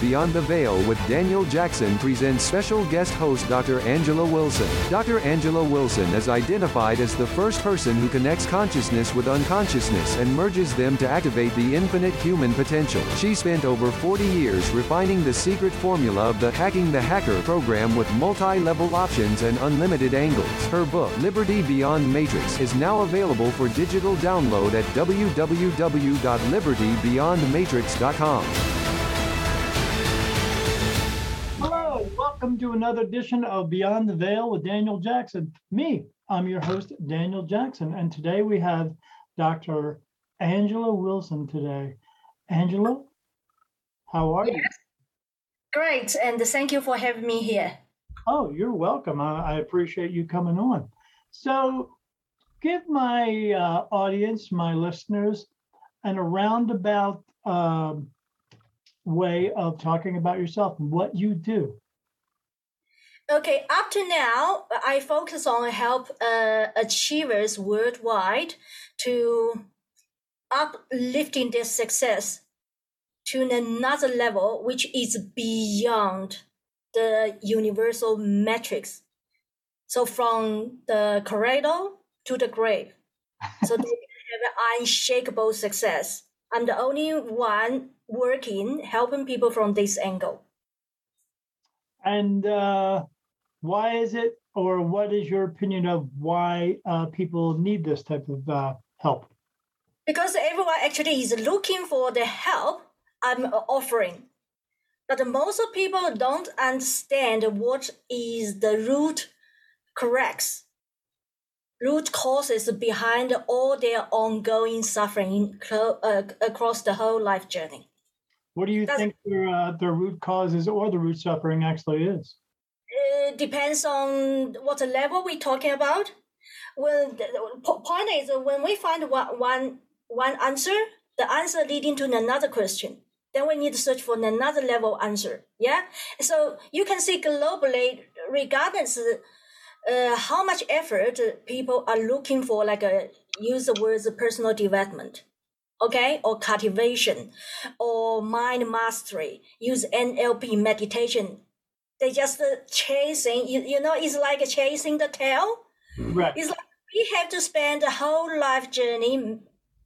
Beyond the Veil with Daniel Jackson presents special guest host Dr. Angela Wilson. Dr. Angela Wilson is identified as the first person who connects consciousness with unconsciousness and merges them to activate the infinite human potential. She spent over 40 years refining the secret formula of the Hacking the Hacker program with multi-level options and unlimited angles. Her book, Liberty Beyond Matrix, is now available for digital download at www.libertybeyondmatrix.com. welcome to another edition of Beyond the Veil with Daniel Jackson. Me, I'm your host, Daniel Jackson, and today we have Dr. Angela Wilson today. Angela, how are you? Great, and thank you for having me here. Oh, you're welcome. I, I appreciate you coming on. So, give my uh, audience, my listeners, an roundabout um, way of talking about yourself, and what you do. Okay, up to now, I focus on help uh, achievers worldwide to uplifting their success to another level, which is beyond the universal metrics. So from the cradle to the grave. So they have unshakable success. I'm the only one working, helping people from this angle. And uh, why is it, or what is your opinion of why uh, people need this type of uh, help? Because everyone actually is looking for the help I'm offering. But most of people don't understand what is the root corrects root causes behind all their ongoing suffering uh, across the whole life journey. What do you That's, think their, uh, their root causes or the root suffering actually is? It depends on what level we're talking about. Well, the point is when we find one, one, one answer, the answer leading to another question then we need to search for another level answer. Yeah. So you can see globally, regardless uh, how much effort people are looking for, like a, uh, use the words personal development, okay, or cultivation, or mind mastery, use NLP meditation. They just uh, chasing, you, you know, it's like chasing the tail. Right. It's like we have to spend the whole life journey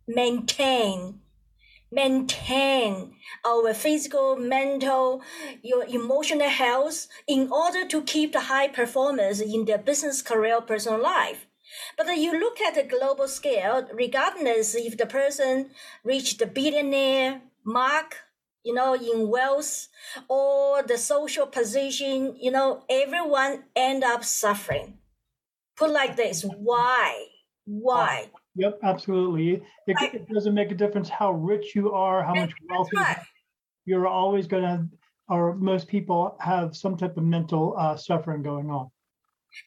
maintain maintain our physical, mental, your emotional health in order to keep the high performance in their business, career, personal life. But you look at the global scale, regardless if the person reached the billionaire mark, you know, in wealth or the social position, you know, everyone end up suffering. Put like this, why? Why? Yep, absolutely. It, I, it, doesn't make a difference how rich you are, how much wealth you have. You're always going to, or most people have some type of mental uh, suffering going on.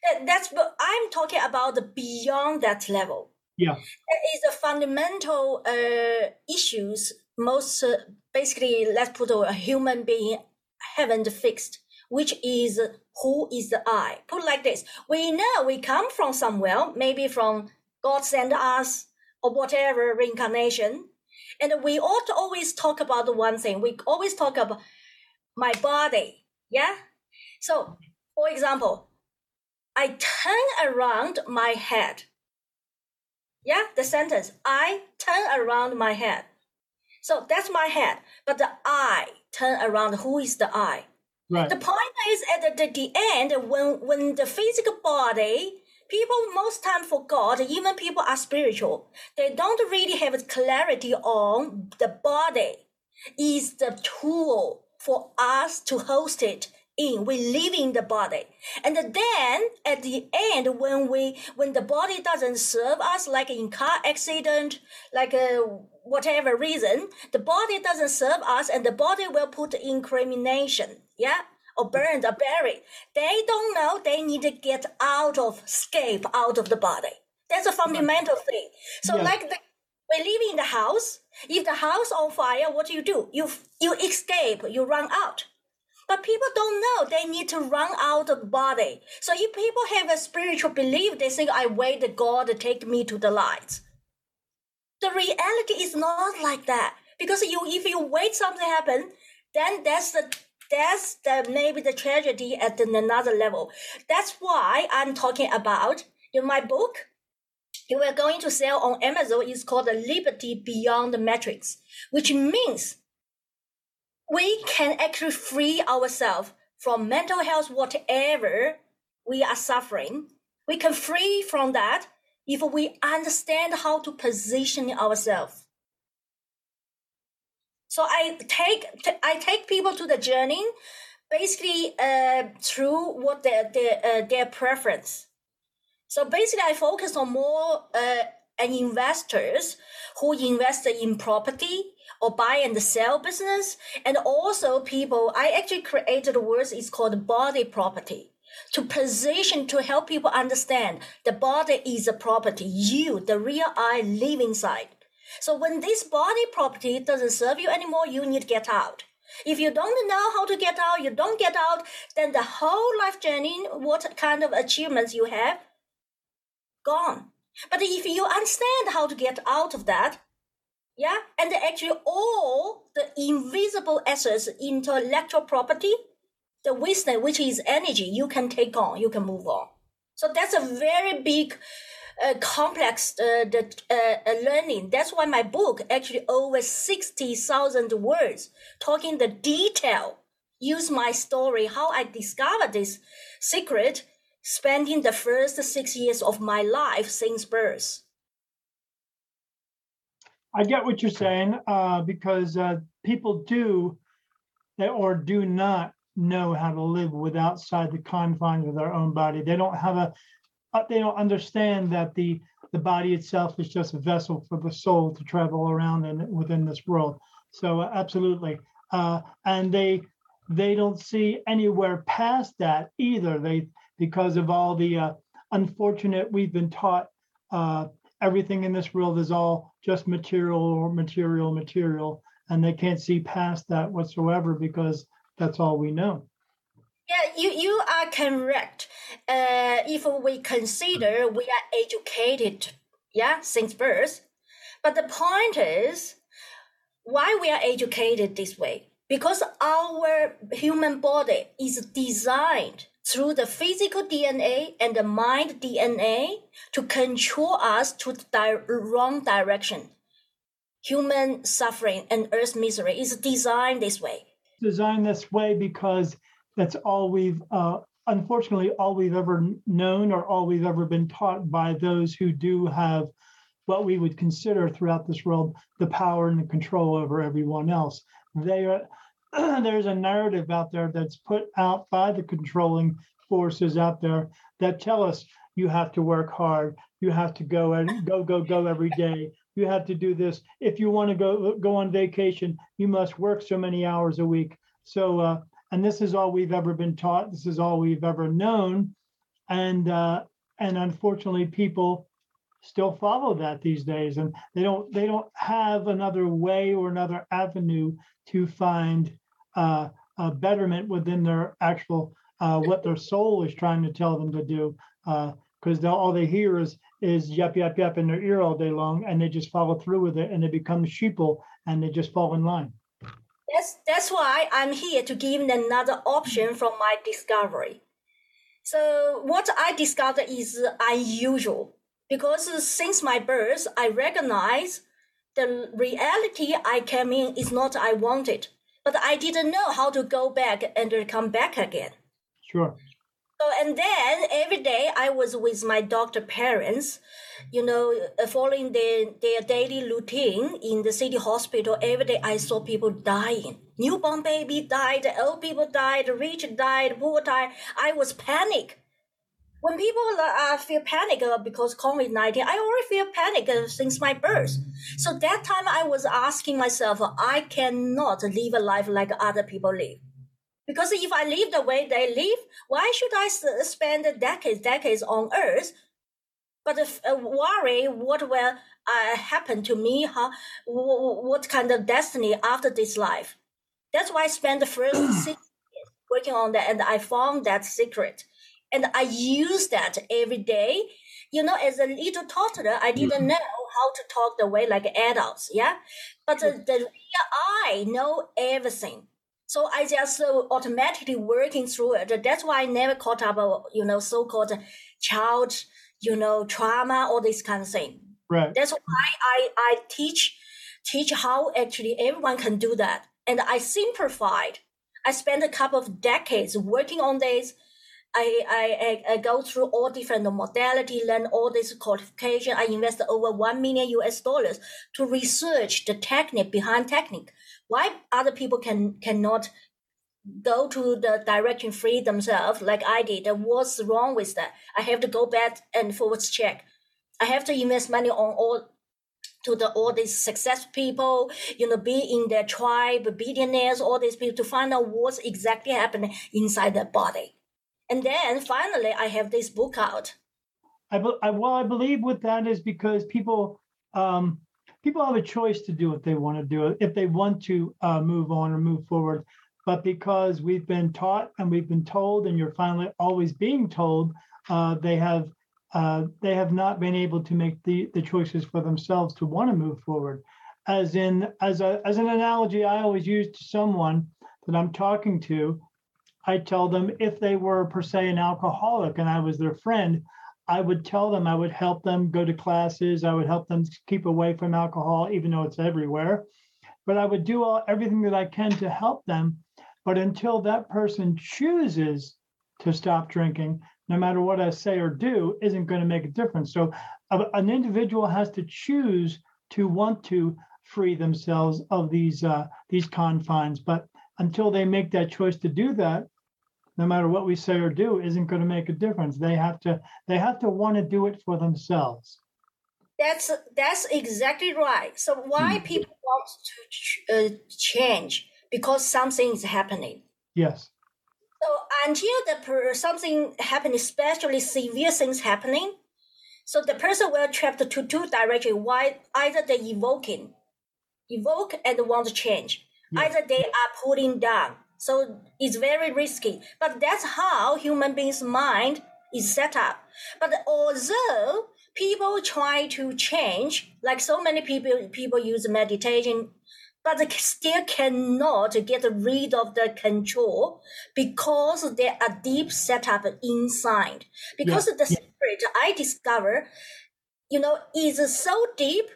That, that's what I'm talking about the beyond that level. Yeah. It is a fundamental uh, issues. Most uh, basically, let's put a human being haven't fixed, which is who is the I. Put like this: we know we come from somewhere, maybe from God sent us or whatever reincarnation. And we ought to always talk about the one thing. We always talk about my body. Yeah. So, for example, I turn around my head. Yeah, the sentence, I turn around my head. So that's my head, but the I turn around. Who is the I? Right. The point is at the, the end, when, when the physical body people most time forgot even people are spiritual they don't really have clarity on the body is the tool for us to host it in we live in the body and then at the end when we when the body doesn't serve us like in car accident like a uh, whatever reason the body doesn't serve us and the body will put incrimination yeah or burned or buried, they don't know they need to get out of, escape out of the body. That's a fundamental thing. So, yeah. like the, we live in the house. If the house on fire, what do you do? You you escape. You run out. But people don't know they need to run out of the body. So if people have a spiritual belief, they think I wait the God to take me to the light. The reality is not like that. Because you if you wait something happen, then that's the that's the maybe the tragedy at another level. That's why I'm talking about in my book. You are going to sell on Amazon is called the Liberty Beyond the Matrix, which means we can actually free ourselves from mental health, whatever we are suffering. We can free from that if we understand how to position ourselves. So I take I take people to the journey, basically uh, through what their their uh, their preference. So basically, I focus on more uh, investors who invest in property or buy and sell business, and also people. I actually created a word. It's called body property to position to help people understand the body is a property. You, the real I, live inside. So when this body property doesn't serve you anymore, you need to get out. If you don't know how to get out, you don't get out, then the whole life journey, what kind of achievements you have, gone. But if you understand how to get out of that, yeah, and actually all the invisible assets, intellectual property, the wisdom, which is energy, you can take on, you can move on. So that's a very big, uh, complex uh, the, uh, uh learning. That's why my book actually over 60,000 words talking the detail, use my story, how I discovered this secret, spending the first six years of my life since birth. I get what you're saying uh, because uh, people do or do not know how to live with outside the confines of their own body. They don't have a, uh, they don't understand that the the body itself is just a vessel for the soul to travel around in within this world. So uh, absolutely, uh, and they they don't see anywhere past that either. They because of all the uh, unfortunate we've been taught. Everything in this world is all just material or material material and they can't see past that whatsoever because that's all we know. Yeah, you, you are correct. Uh, if we consider we are educated, yeah, since birth. But the point is, why we are educated this way? Because our human body is designed through the physical DNA and the mind DNA to control us to the di- wrong direction. Human suffering and earth misery is designed this way designed this way because that's all we've uh, unfortunately all we've ever known or all we've ever been taught by those who do have what we would consider throughout this world the power and the control over everyone else they are there's a narrative out there that's put out by the controlling forces out there that tell us you have to work hard you have to go and go go go every day you have to do this. If you want to go go on vacation, you must work so many hours a week. So, uh, and this is all we've ever been taught. This is all we've ever known, and uh, and unfortunately, people still follow that these days, and they don't they don't have another way or another avenue to find uh, a betterment within their actual uh, what their soul is trying to tell them to do. Because uh, all they hear is is yap yap yap in their ear all day long and they just follow through with it and they become sheeple and they just fall in line that's that's why i'm here to give another option from my discovery so what i discovered is unusual because since my birth i recognize the reality i came in is not i wanted but i didn't know how to go back and come back again sure so, and then every day I was with my doctor parents, you know, uh, following their, their daily routine in the city hospital. Every day I saw people dying. Newborn baby died, old people died, rich died, poor died. I was panic. When people uh, feel panic uh, because COVID-19, I already feel panic uh, since my birth. So that time I was asking myself, I cannot live a life like other people live. Because if I live the way they live, why should I spend decades, decades on Earth? But uh, worry what will uh, happen to me, how, what kind of destiny after this life. That's why I spent the first six years working on that, and I found that secret, and I use that every day. You know, as a little toddler, I didn't mm-hmm. know how to talk the way like adults, yeah. But the, the real I know everything So I just uh, automatically working through it. That's why I never caught up, uh, you know, so-called child, you know, trauma, all this kind of thing. Right. That's why I, I teach teach how actually everyone can do that. And I simplified. I spent a couple of decades working on this. I, I, I go through all different modality, learn all this qualification. I invest over 1 million US dollars to research the technique behind technique. Why other people can, cannot go to the direction free themselves like I did. What's wrong with that? I have to go back and forwards check. I have to invest money on all to the all these success people, you know, be in their tribe, billionaires, all these people to find out what's exactly happening inside their body. And then finally, I have this book out. I, I well, I believe what that is because people um, people have a choice to do what they want to do if they want to uh, move on or move forward. But because we've been taught and we've been told, and you're finally always being told, uh, they have uh, they have not been able to make the, the choices for themselves to want to move forward. As in, as a as an analogy, I always use to someone that I'm talking to, I tell them if they were per se an alcoholic and I was their friend, I would tell them I would help them go to classes, I would help them keep away from alcohol, even though it's everywhere. But I would do all everything that I can to help them. But until that person chooses to stop drinking, no matter what I say or do, isn't going to make a difference. So an individual has to choose to want to free themselves of these uh, these confines. But until they make that choice to do that, no matter what we say or do, isn't going to make a difference. They have to they have to want to do it for themselves. That's that's exactly right. So why hmm. people want to uh, change because something is happening. Yes. So until the something happening, especially severe things happening, so the person will trapped to two directions. Why either they evoking, evoke and want to change, yes. either they are pulling down. So it's very risky. But that's how human beings' mind is set up. But although people try to change, like so many people people use meditation but they still cannot get rid of the control because there are deep setup inside. Because yeah. the spirit I discover, you know, is so deep,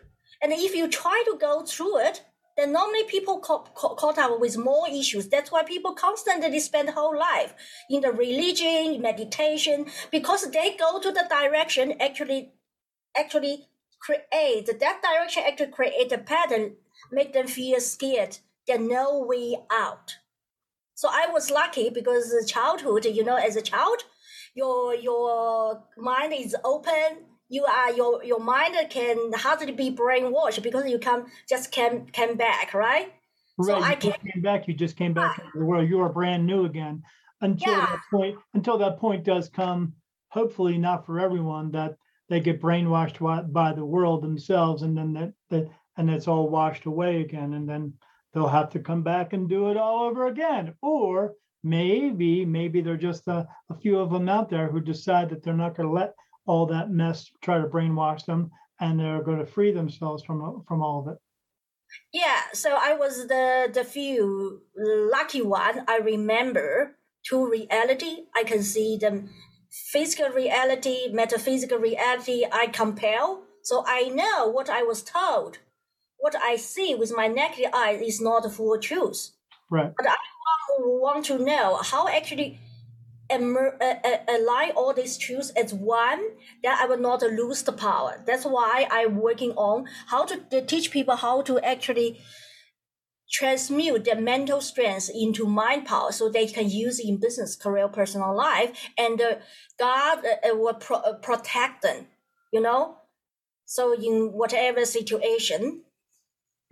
and if you try to go through it, then normally people caught, caught up with more issues. That's why people constantly spend whole life in the religion, meditation, because they go to the direction actually, actually create that direction actually create a pattern make them feel scared. There's no way out. So I was lucky because childhood, you know, as a child, your your mind is open. You are your your mind can hardly be brainwashed because you come just came came back, right? Right. So I came, came back. You just came back the world. You are brand new again. Until yeah. that point, until that point does come, hopefully not for everyone, that they get brainwashed by, by the world themselves, and then that, that and it's all washed away again and then they'll have to come back and do it all over again or maybe maybe there are just a, a few of them out there who decide that they're not going to let all that mess try to brainwash them and they're going to free themselves from from all of it. Yeah so i was the the few lucky one. I remember to reality. I can see the physical reality metaphysical reality i compare. So i know what i was told. What I see with my naked eye is not full truth. Right. But I want to know how actually uh, align all these truths as one that I will not lose the power. That's why I'm working on how to teach people how to actually transmute their mental strength into mind power so they can use it in business, career, personal life, and uh, God uh, uh will pro- uh, protect them, you know? So in whatever situation,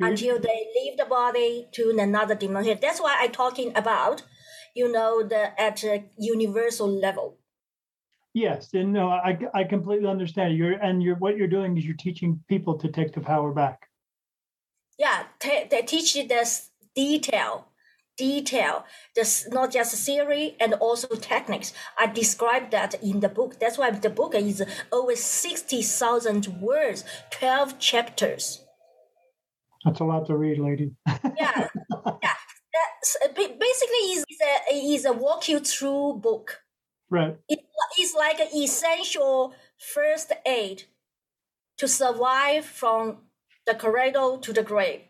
mm-hmm. until they leave the body to another dimension. That's why I'm talking about, you know, the at a universal level. Yes, and no, I I completely understand. You're and you're what you're doing is you're teaching people to take the power back. Yeah, t- they teach you this detail, detail. This not just theory and also techniques. I describe that in the book. That's why the book is over sixty thousand words, twelve chapters. That's a lot to read, lady. yeah. yeah. S- ba- basically is a is a walk you through book. Right. It's like an essential first aid to survive from the cradle to the grave.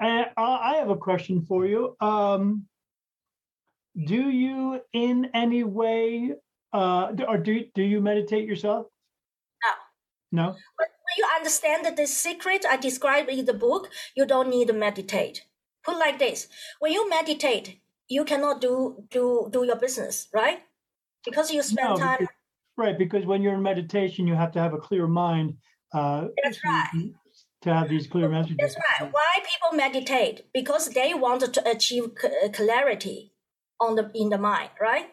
I I have a question for you. Um, do you, in any way, uh, or do do you meditate yourself? No. No. When you understand the secret I described in the book, you don't need to meditate. Put like this: when you meditate, you cannot do do do your business, right? Because you spend No, time. because- right, because when you're in meditation, you have to have a clear mind. Uh, That's right. To have these clear messages. That's right. Why people meditate? Because they want to achieve clarity on the in the mind, right?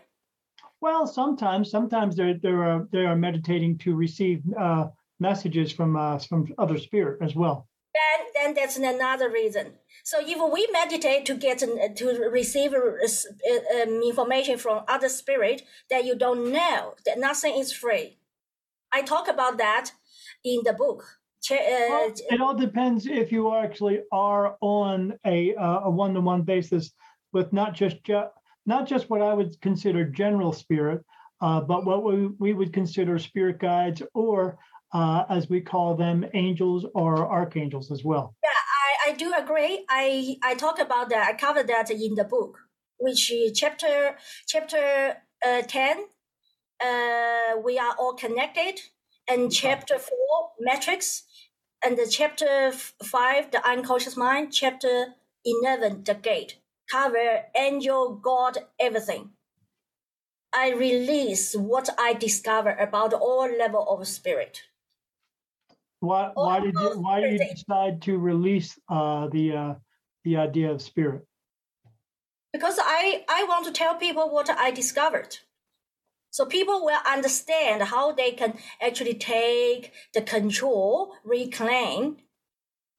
Well, sometimes, sometimes they they are they are meditating to receive uh, messages from uh, from other spirit as well. then then that's another reason. So if we meditate to get to receive um, information from other spirit that you don't know, that nothing is free. I talk about that in the book. Well, Uh, it all depends if you actually are on a uh, a one to one basis with not just ju- not just what I would consider general spirit, uh, but what we we would consider spirit guides or uh, as we call them angels or archangels as well. Yeah, I, I do agree. I, I talk about that. I cover that in the book, which is chapter chapter uh, ten. Uh, we are all connected, and chapter four matrix, and the chapter five the unconscious mind. Chapter eleven the gate cover angel, God, everything. I release what I discover about all level of spirit. Why why did you why did you decide to release uh, the uh, the idea of spirit? because I, I want to tell people what I discovered. So people will understand how they can actually take the control, reclaim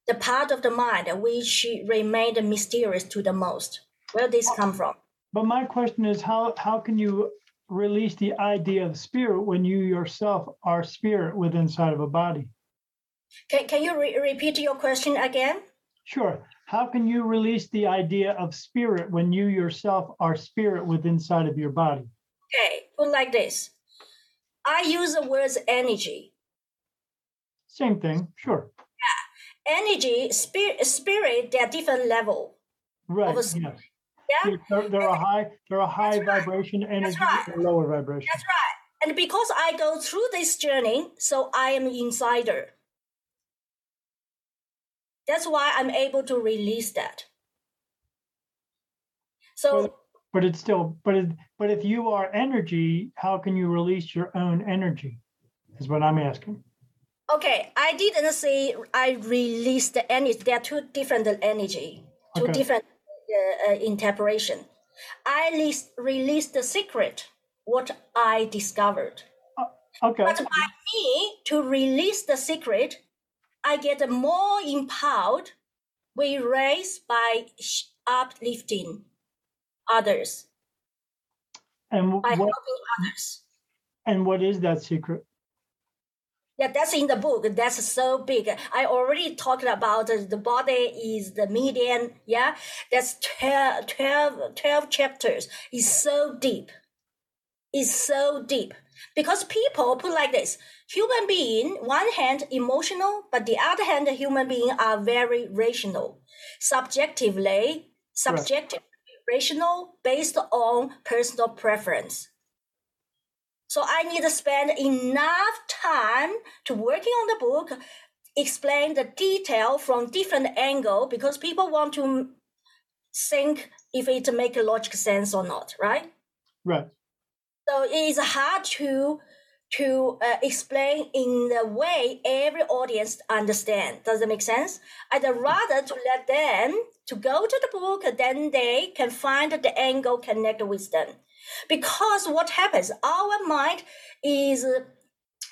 the part of the mind which remained mysterious to the most. Where this come from? But my question is how how can you release the idea of spirit when you yourself are spirit within inside of a body? Can, can you re- repeat your question again? Sure. How can you release the idea of spirit when you yourself are spirit within inside of your body? Okay, put like this. I use the words energy. Same thing. Sure. Yeah. Energy, spirit, spirit, they're different level. Right. Yes. Yeah? They're, they're a high they're a high That's right. vibration energy right. and a lower vibration. That's right. And because I go through this journey, so I am insider. That's why I'm able to release that. So But, but it's still but it, but if you are energy, how can you release your own energy? Is what I'm asking. okay, I didn't say I released the energy. There are two different energy, two Okay. different uh, uh, interpretation. I released, released the secret, what I discovered. Okay. But by me to release the secret, I get more empowered. We raise by uplifting others, And by what helping others. and what is that secret? Yeah, that's in the book. That's so big. I already talked about the, the body is the median. Yeah, that's 12, 12, 12 chapters. It's so deep. It's so deep because people put like this: human being, one hand emotional, but the other hand, human being are very rational, subjectively, subjective, rational, based on personal preference. So I need to spend enough time to working on the book, explain the detail from different angle because people want to think if it make logic sense or not, right? Right. So it is hard to to uh, explain in the way every audience understand. Does that make sense? I'd rather to let them to go to the book, then they can find the angle connect with them. Because what happens, our mind is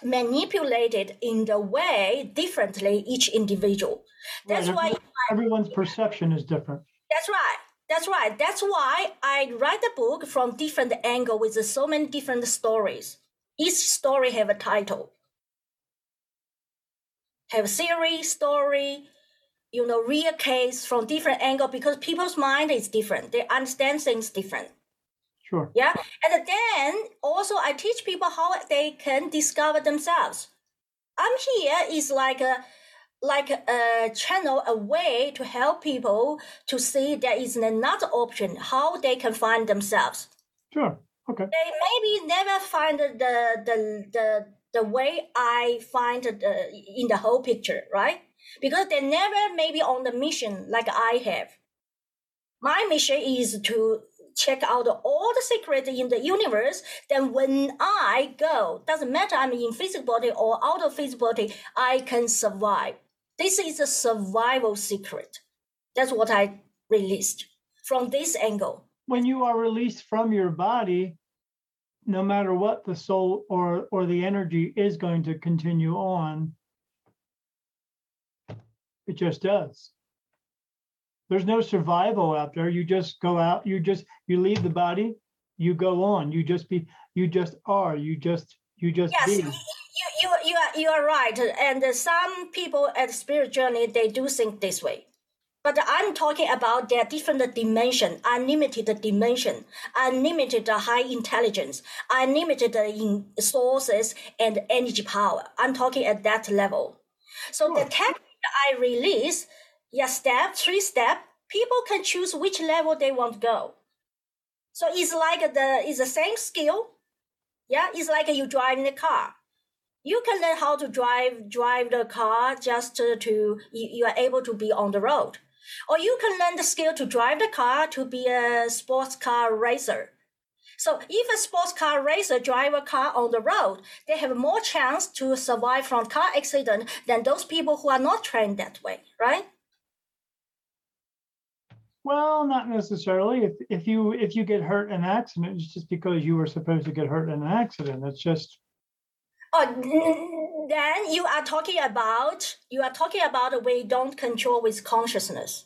manipulated in the way differently each individual. That's Right, why Everyone's perception is different. that's right. That's right. That's why I write the book from different angle with so many different stories. Each story have a title, have series, story, you know, real case from different angle because people's mind is different. They understand things different. Sure. Yeah. And then also I teach people how they can discover themselves. I'm here is like a like a channel, a way to help people to see there is another option, how they can find themselves. Sure. Okay. They maybe never find the the the the way I find the in the whole picture, right? Because they never maybe on the mission like I have. My mission is to check out all the secrets in the universe. Then when I go, doesn't matter I'm in physical body or out of physical body, I can survive. This is a survival secret. That's what I released from this angle. When you are released from your body, no matter what the soul or or the energy is going to continue on it just does. There's no survival out there. You just go out you just you leave the body you go on. You just be you just are. You just you just yes, be. you, you you are right and some people at spirit journey they do think this way but I'm talking about their different dimension, unlimited dimension, unlimited high intelligence, unlimited in sources and energy power. I'm talking at that level. So the technique I release, yeah, step, three step, people can choose which level they want to go. So it's like the it's the same skill. Yeah, it's like you driving the car. You can learn how to drive drive the car just to, to you, you are able to be on the road. Or you can learn the skill to drive the car to be a sports car racer. So if a sports car racer drive a car on the road, they have more chance to survive from car accident than those people who are not trained that way, right? well not necessarily if if you if you get hurt in an accident it's just because you were supposed to get hurt in an accident it's just Oh, then you are talking about you are talking about you don't control with consciousness.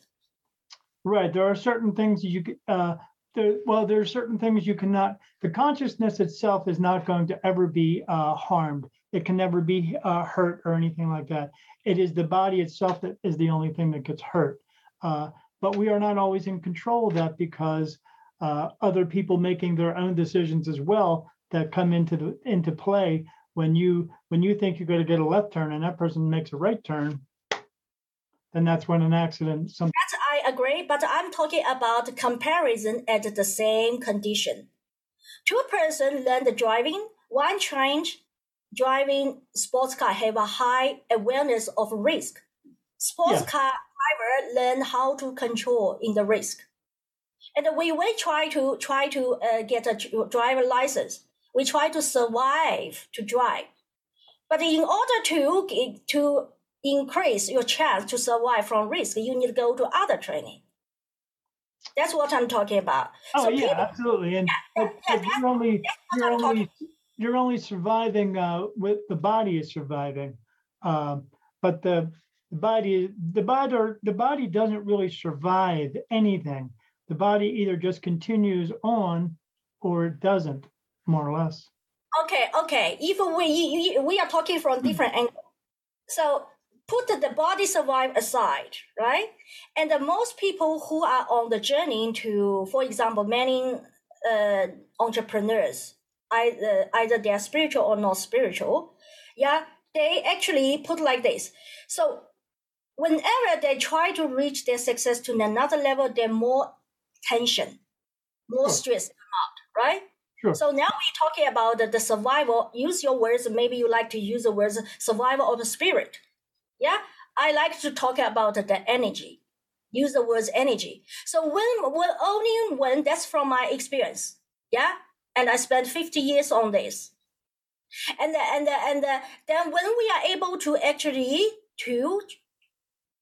Right. There are certain things you uh, there, well, there are certain things you cannot. The consciousness itself is not going to ever be uh, harmed. It can never be uh, hurt or anything like that. It is the body itself that is the only thing that gets hurt. Uh, but we are not always in control of that because uh, other people making their own decisions as well that come into the into play when you when you think you're going to get a left turn and that person makes a right turn then that's when an accident some That I agree, but I'm talking about comparison at the same condition. Two person learn the driving, one trained driving sports car have a high awareness of risk. Sports Yeah. car driver learn how to control in the risk. And we will try to try to uh, get a driver license. We try to survive to drive. But in order to to increase your chance to survive from risk, you need to go to other training. That's what I'm talking about. oh So yeah people- absolutely and but, but you're only you're I'm only you're only surviving uh with the body is surviving um but the the body the body the body doesn't really survive anything the body either just continues on or it doesn't more or less Okay, okay. If we we are talking from different angle, so put the body survive aside, right? And the most people who are on the journey to, for example, many uh, entrepreneurs, either either they are spiritual or not spiritual, yeah, they actually put like this. So whenever they try to reach their success to another level, they're more tension, more stress right? Sure. So now we're talking about the, the survival. Use your words. Maybe you like to use the words survival of the spirit. Yeah, I like to talk about the energy. Use the words energy. So when, when only when that's from my experience. Yeah, and I spent fifty years on this. And and and the, then when we are able to actually to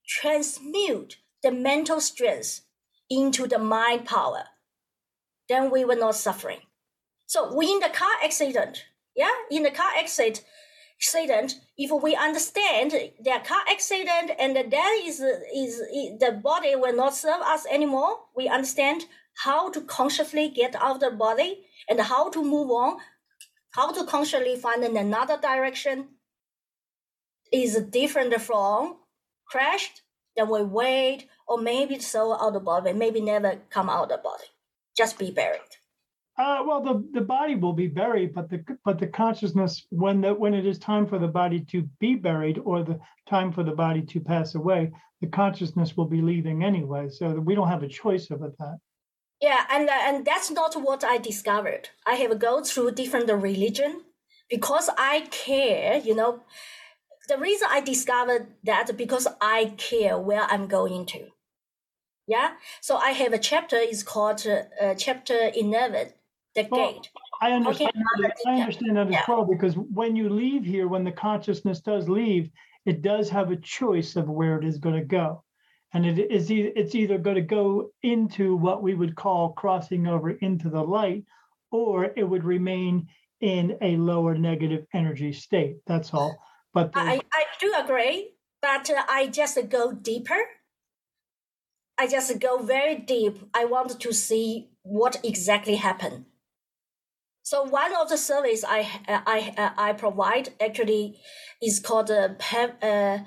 transmute the mental strength into the mind power, then we will not suffering. So we in the car accident, yeah, in the car accident, if we understand the car accident and that is, is is the body will not serve us anymore, we understand how to consciously get out of the body and how to move on, how to consciously find another direction is different from crashed, then we wait, or maybe soul out of the body, maybe never come out of the body, just be buried. Uh, well, the, the body will be buried, but the but the consciousness when the when it is time for the body to be buried or the time for the body to pass away, the consciousness will be leaving anyway. So we don't have a choice about that. Yeah, and uh, and that's not what I discovered. I have go through different religion because I care. You know, the reason I discovered that because I care where I'm going to. Yeah, so I have a chapter. is called uh, chapter eleven the well, gate. I understand. Okay. That, I understand that as yeah. well because when you leave here, when the consciousness does leave, it does have a choice of where it is going to go, and it is it's either going to go into what we would call crossing over into the light, or it would remain in a lower negative energy state. That's all. But I, I do agree, but uh, I just go deeper. I just go very deep. I want to see what exactly happened. So one of the service I I I provide actually is called a uh,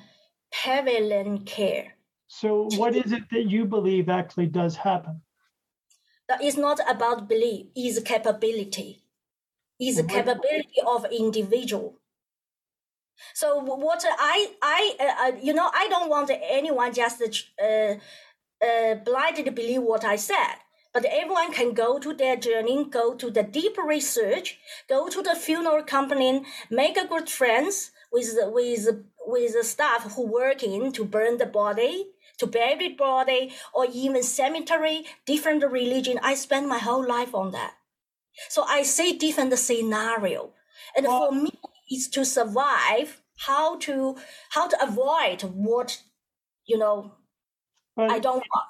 pavilion care. So what is it that you believe actually does happen? That is not about belief; is capability. Is the capability of individual. So what I I uh, uh, you know I don't want anyone just uh, uh, blindly believe what I said but everyone can go to their journey, go to the deep research, go to the funeral company, make a good friends with with with the staff who working to burn the body, to bury the body, or even cemetery, different religion. I spend my whole life on that. So I see different scenario. And well, for me, it's to survive, how to how to avoid what you know I don't want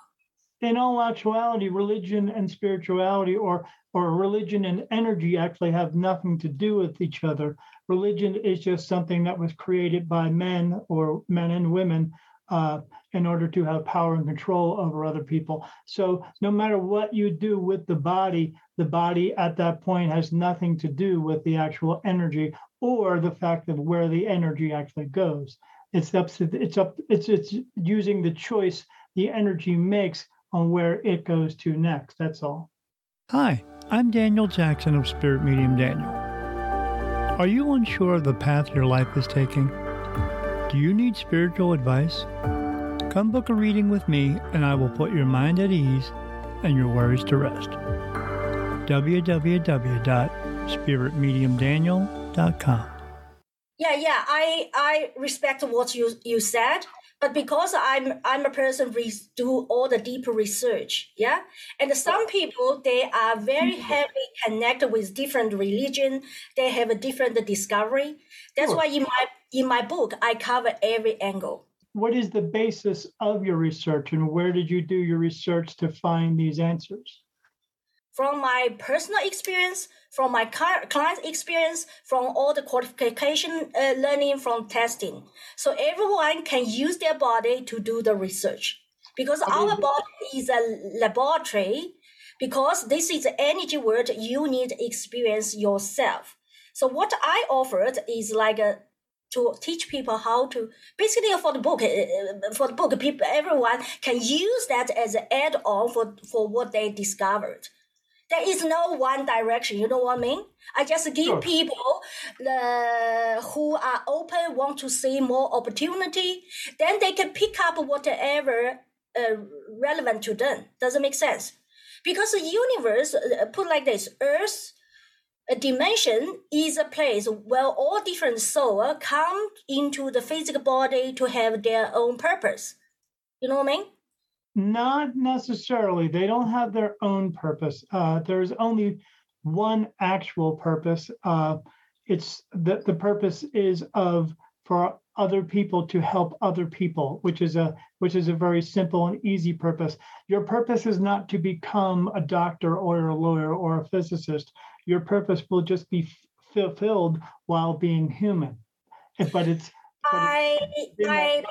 in all actuality, religion and spirituality or or religion and energy actually have nothing to do with each other. Religion is just something that was created by men or men and women uh, in order to have power and control over other people. So no matter what you do with the body, the body at that point has nothing to do with the actual energy or the fact of where the energy actually goes. It's up to, it's up it's it's using the choice the energy makes on where it goes to next. That's all. Hi, I'm Daniel Jackson of Spirit Medium Daniel. Are you unsure of the path your life is taking? Do you need spiritual advice? Come book a reading with me, and I will put your mind at ease and your worries to rest. www.spiritmediumdaniel.com. Yeah, yeah, I I respect what you you said but because I'm I'm a person who do all the deep research, yeah, and some people they are very mm-hmm. heavily connected with different religion. They have a different discovery. That's why in my in my book I cover every angle. What is the basis of your research, and where did you do your research to find these answers? From my personal experience, from my client experience, from all the qualification uh, learning from testing. So everyone can use their body to do the research because our body is a laboratory because this is the energy world you need to experience yourself. So what I offered is like a to teach people how to basically for the book uh, uh, for the book people everyone can use that as an add-on for for what they discovered there is no one direction. You know what I mean? I just give sure. people the who are open, want to see more opportunity. Then they can pick up whatever uh, relevant to them. Does it make sense? Because the universe, uh, put like this, Earth a dimension is a place where all different souls come into the physical body to have their own purpose. You know what I mean? Not necessarily. They don't have their own purpose. Uh, there's only one actual purpose. Uh, it's that the purpose is of for other people to help other people, which is a which is a very simple and easy purpose. Your purpose is not to become a doctor or a lawyer or a physicist. Your purpose will just be fulfilled while being human. But it's but I it's I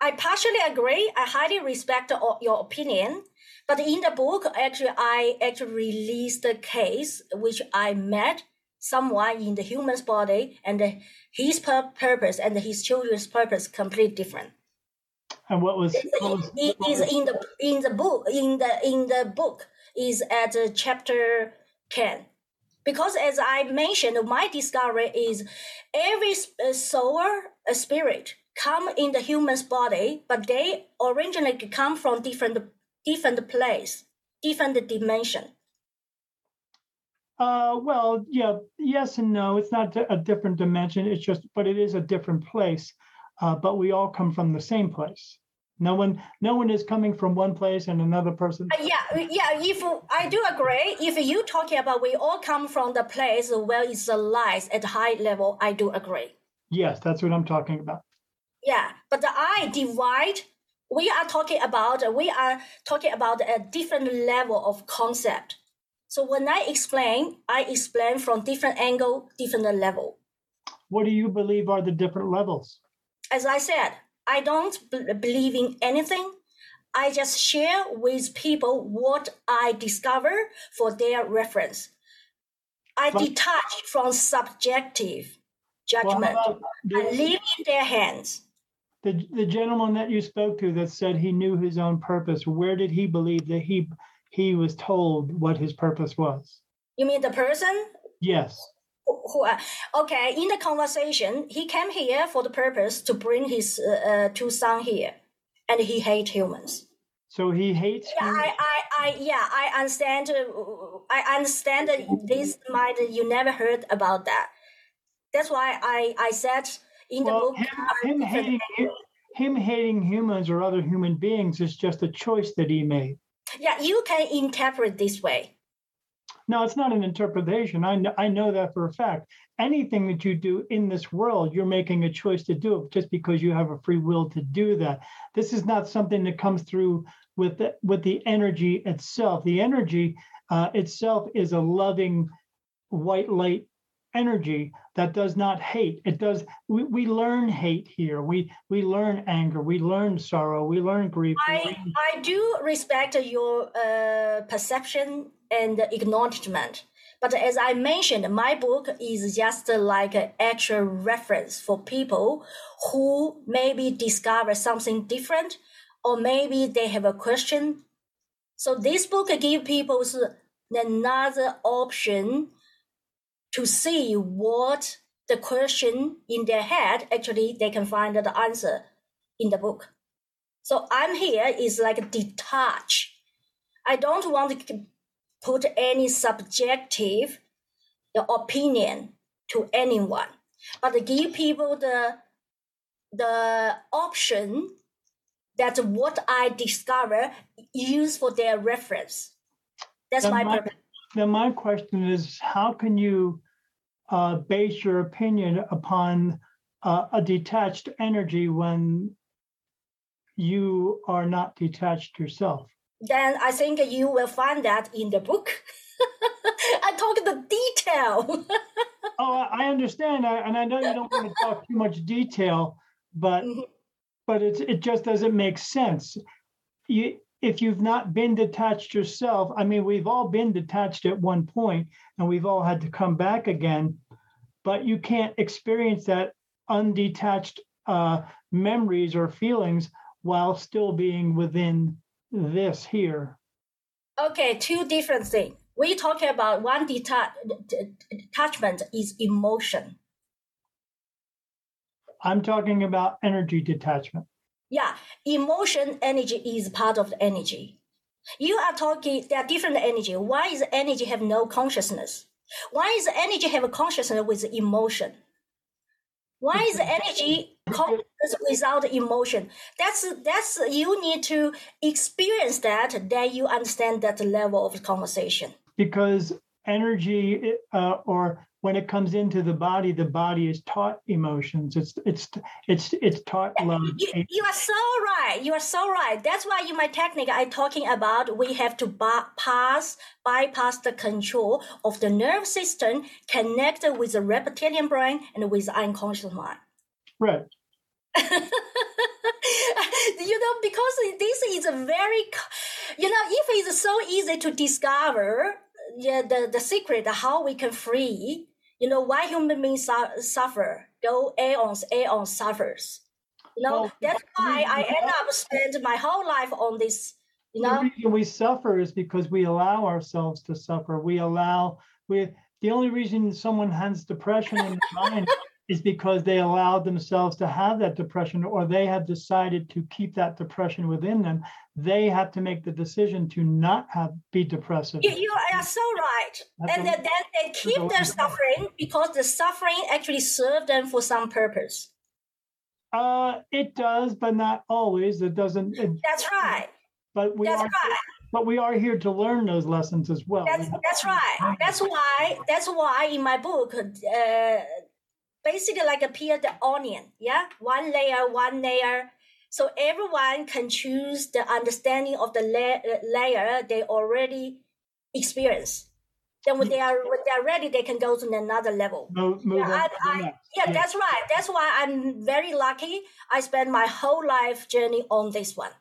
I partially agree. I highly respect your opinion. But in the book, actually, I actually released a case which I met someone in the human's body and his purpose and his children's purpose completely different. And what was, what was, it what is was- in the in the book in the in the book is at uh, chapter 10 because as i mentioned my discovery is every uh, soul a spirit come in the human's body but they originally come from different different place different dimension Uh, well, yeah, yes and no. It's not a different dimension. It's just, but it is a different place. Uh, but we all come from the same place. No one, no one is coming from one place and another person. Uh, yeah yeah if i do agree if you talking about we all come from the place where it's the lies at high level i do agree Yes, that's what I'm talking about. Yeah, but the I divide. We are talking about we are talking about a different level of concept. So when I explain, I explain from different angle, different level. What do you believe are the different levels? As I said, I don't b- believe in anything. I just share with people what I discover for their reference. I But- detach from subjective judgment. about I leave in their hands. The, the gentleman that you spoke to that said he knew his own purpose? Where did he believe that he he was told what his purpose was? You mean the person Yes. who are okay in the conversation he came here for the purpose to bring his uh, uh, two son here and he hates humans So he hates. yeah. I, I, I, yeah, I understand. uh, I understand that this might you never heard about that. That's why I, I said in the book. him, him hating him hating humans or other human beings is just a choice that he made. Yeah, you can interpret this way. No, it's not an interpretation. I know, I know that for a fact. Anything that you do in this world, you're making a choice to do it just because you have a free will to do that. This is not something that comes through with the, with the energy itself. The energy uh, itself is a loving white light energy that does not hate. It does. We, we learn hate here. We we learn anger. We learn sorrow. We learn grief. I, learn- I do respect your uh, perception and acknowledgement. But as I mentioned, my book is just like an actual reference for people who maybe discover something different or maybe they have a question. So this book give people another option to see what the question in their head actually they can find the answer in the book. So I'm here is like detach. I don't want to put any subjective opinion to anyone, but give people the the option that what I discover use for their reference. That's my my- purpose. Then my question is, how can you uh, base your opinion upon uh, a detached energy when you are not detached yourself? Then I think you will find that in the book. I talk the detail. Oh, I understand, I- and I know you don't want to talk too much detail, but Mhm. but it's it just doesn't make sense. You if you've not been detached yourself, I mean, we've all been detached at one point, and we've all had to come back again, but you can't experience that undetached uh, memories or feelings while still being within this here. Okay, two different things. We talk about one deta- detachment is emotion. I'm talking about energy detachment. Yeah, emotion energy is part of the energy. You are talking, there are different energy. Why is energy have no consciousness? Why is energy have a consciousness with emotion? Why is energy conscious without emotion? That's that's you need to experience that. Then you understand that level of conversation. because energy uh, or when it comes into the body the body is taught emotions it's it's it's it's taught love You, you are so right. You are so right. That's why in my technique, I'm talking about we have to pass, bypass the control of the nerve system connected with the reptilian brain and with the unconscious mind. right you know, because this is a very, you know, if it's so easy to discover yeah, the, the secret how we can free, you know, why human beings su- suffer, go aeons, aeons suffers. You know, Well, that's why I end up spend my whole life on this. You The reason we suffer is because we allow ourselves to suffer. We allow we the only reason someone has depression in their mind is because they allowed themselves to have that depression or they have decided to keep that depression within them. They have to make the decision to not have be depressive. you, you are so right. That's And then they keep their suffering because the suffering actually served them for some purpose. Uh, it does, but not always. It doesn't. It, That's right. but we That's are. right. But we are here to learn those lessons as well. That's that's right. That's why that's why in my book, uh, basically like a peel the onion, yeah, one layer, one layer. So everyone can choose the understanding of the la- layer they already experience. Then when they are when they are ready, they can go to another level. Move, move Yeah, I, I, yeah, Yeah. that's right. That's why I'm very lucky. I spent my whole life journey on this one.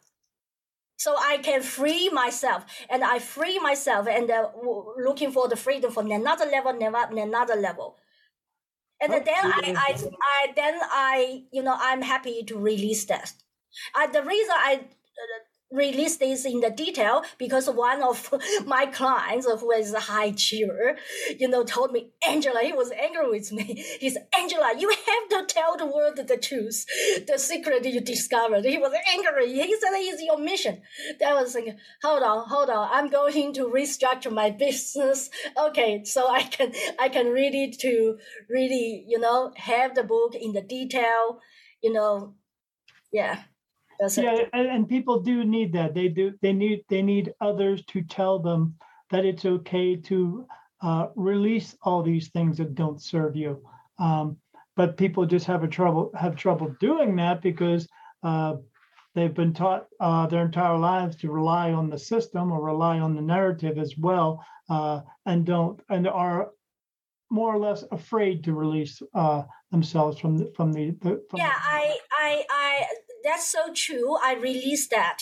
So I can free myself, and I free myself, and uh, w- looking for the freedom from another level, never another level. And then I, I, I, then I, you know, I'm happy to release that. Uh, the reason I uh, release this in the detail because one of my clients who is a high achiever, you know, told me, Angela, he was angry with me. He said, Angela, you have to tell the world the truth, the secret you discovered. He was angry. He said it's your mission. Then I was thinking, hold on, hold on. I'm going to restructure my business. Okay, so I can I can really to really, you know, have the book in the detail, you know. Yeah. Yeah and, and people do need that. They do they need they need others to tell them that it's okay to uh, release all these things that don't serve you. Um, but people just have a trouble have trouble doing that because uh, they've been taught uh, their entire lives to rely on the system or rely on the narrative as well uh, and don't and are more or less afraid to release uh, themselves from the from the, the from yeah the- i i i that's so true i release that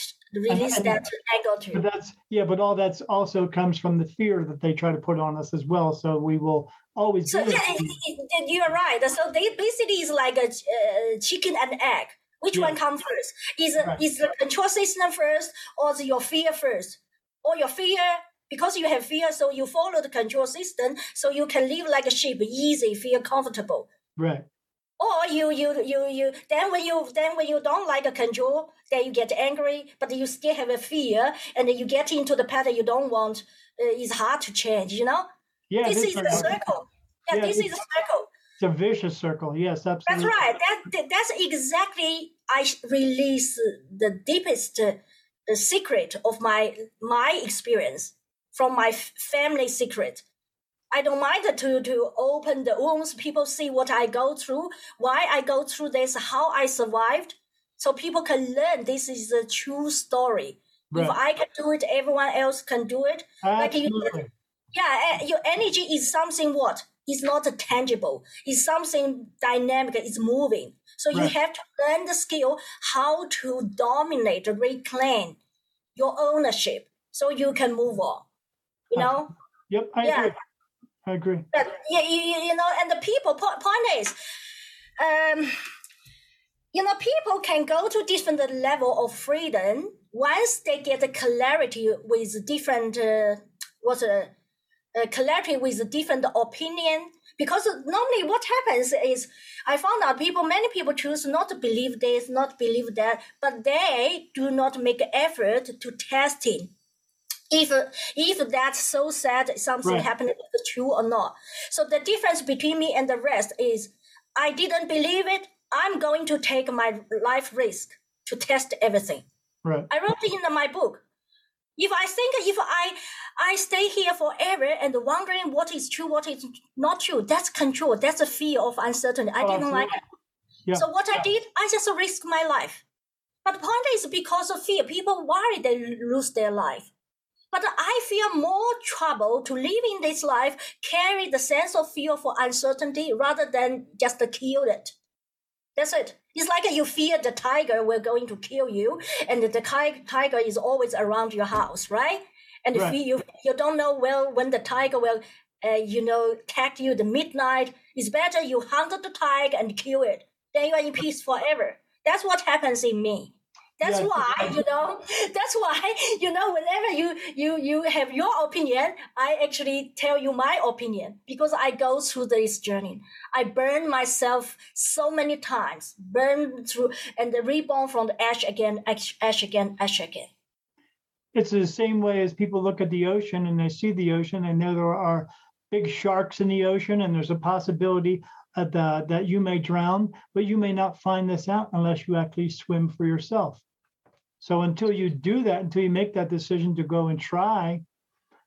release and- that angle But too that's yeah, but all that's also comes from the fear that they try to put on us as well. So we will always so yeah it. it- it- you're right so they basically is like a uh, chicken and egg which Yeah. one comes first is Right. is the control system first or is your fear first or your fear because you have fear so you follow the control system so you can live like a sheep easy feel comfortable right. Or you you you you then when you then when you don't like a control then you get angry but you still have a fear and then you get into the pattern you don't want uh, it's hard to change you know? Yeah, this is the circle. Yeah, Yeah, this is a circle. It's a vicious circle. Yes, absolutely. that's right. That, that that's exactly i release the deepest uh, secret of my my experience from my f- family secret I don't mind to to open the wounds. People see what I go through, why I go through this, how I survived, so people can learn this is a true story. If I can do it, everyone else can do it. like you- Absolutely. Yeah, eh, your energy is something what is not tangible. It's something dynamic. It's moving. So you have to learn the skill how to dominate, reclaim your ownership, so you can move on. You know. Yep, I Yeah. agree. I agree. But you, you, you know, and the people point is, um, you know, people can go to different level of freedom once they get a clarity with different uh, what's a, a clarity with different opinion. Because normally, what happens is, I found out people, many people choose not to believe this, not believe that, but they do not make effort to testing if if that's so sad something Right. happened is true or not so the difference between me and the rest is i didn't believe it i'm going to take my life risk to test everything Right. i wrote it in my book if i think if i i stay here forever and wondering what is true what is not true that's control that's a fear of uncertainty i Oh, didn't like it Yeah. so what I did, I just risk my life. But the point is because of fear, people worry they lose their life. But I feel more trouble to live in this life, carry the sense of fear for uncertainty rather than just kill it. That's it. It's like you fear the tiger will going to kill you, and the tiger is always around your house, right? And Right. if you you don't know well when the tiger will, uh, you know, attack you the midnight, it's better you hunt the tiger and kill it. Then you are in peace forever. That's what happens in me. That's Yeah, why, you know, that's why, you know, whenever you, you, you have your opinion, I actually tell you my opinion because I go through this journey. I burn myself so many times, burn through and reborn from the ash again, ash, ash again, ash again. It's the same way as people look at the ocean and they see the ocean and know there are big sharks in the ocean and there's a possibility that, uh, that you may drown, but you may not find this out unless you actually swim for yourself. So until you do that, until you make that decision to go and try,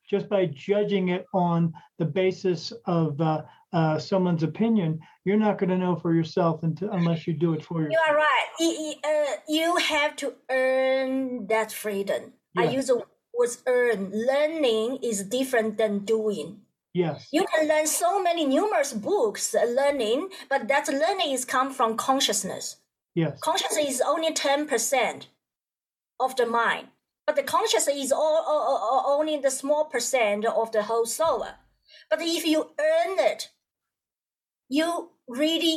just by judging it on the basis of uh, uh, someone's opinion, you're not going to know for yourself until, unless you do it for yourself. You are right. Uh, you have to earn that freedom. I use the word earn. Learning is different than doing. Yes. You can learn so many numerous books learning, but that learning is come from consciousness. Yes. Consciousness is only 10% of the mind, but the consciousness is all, all- all- all- only the small percent of the whole soul. But if you earn it, you really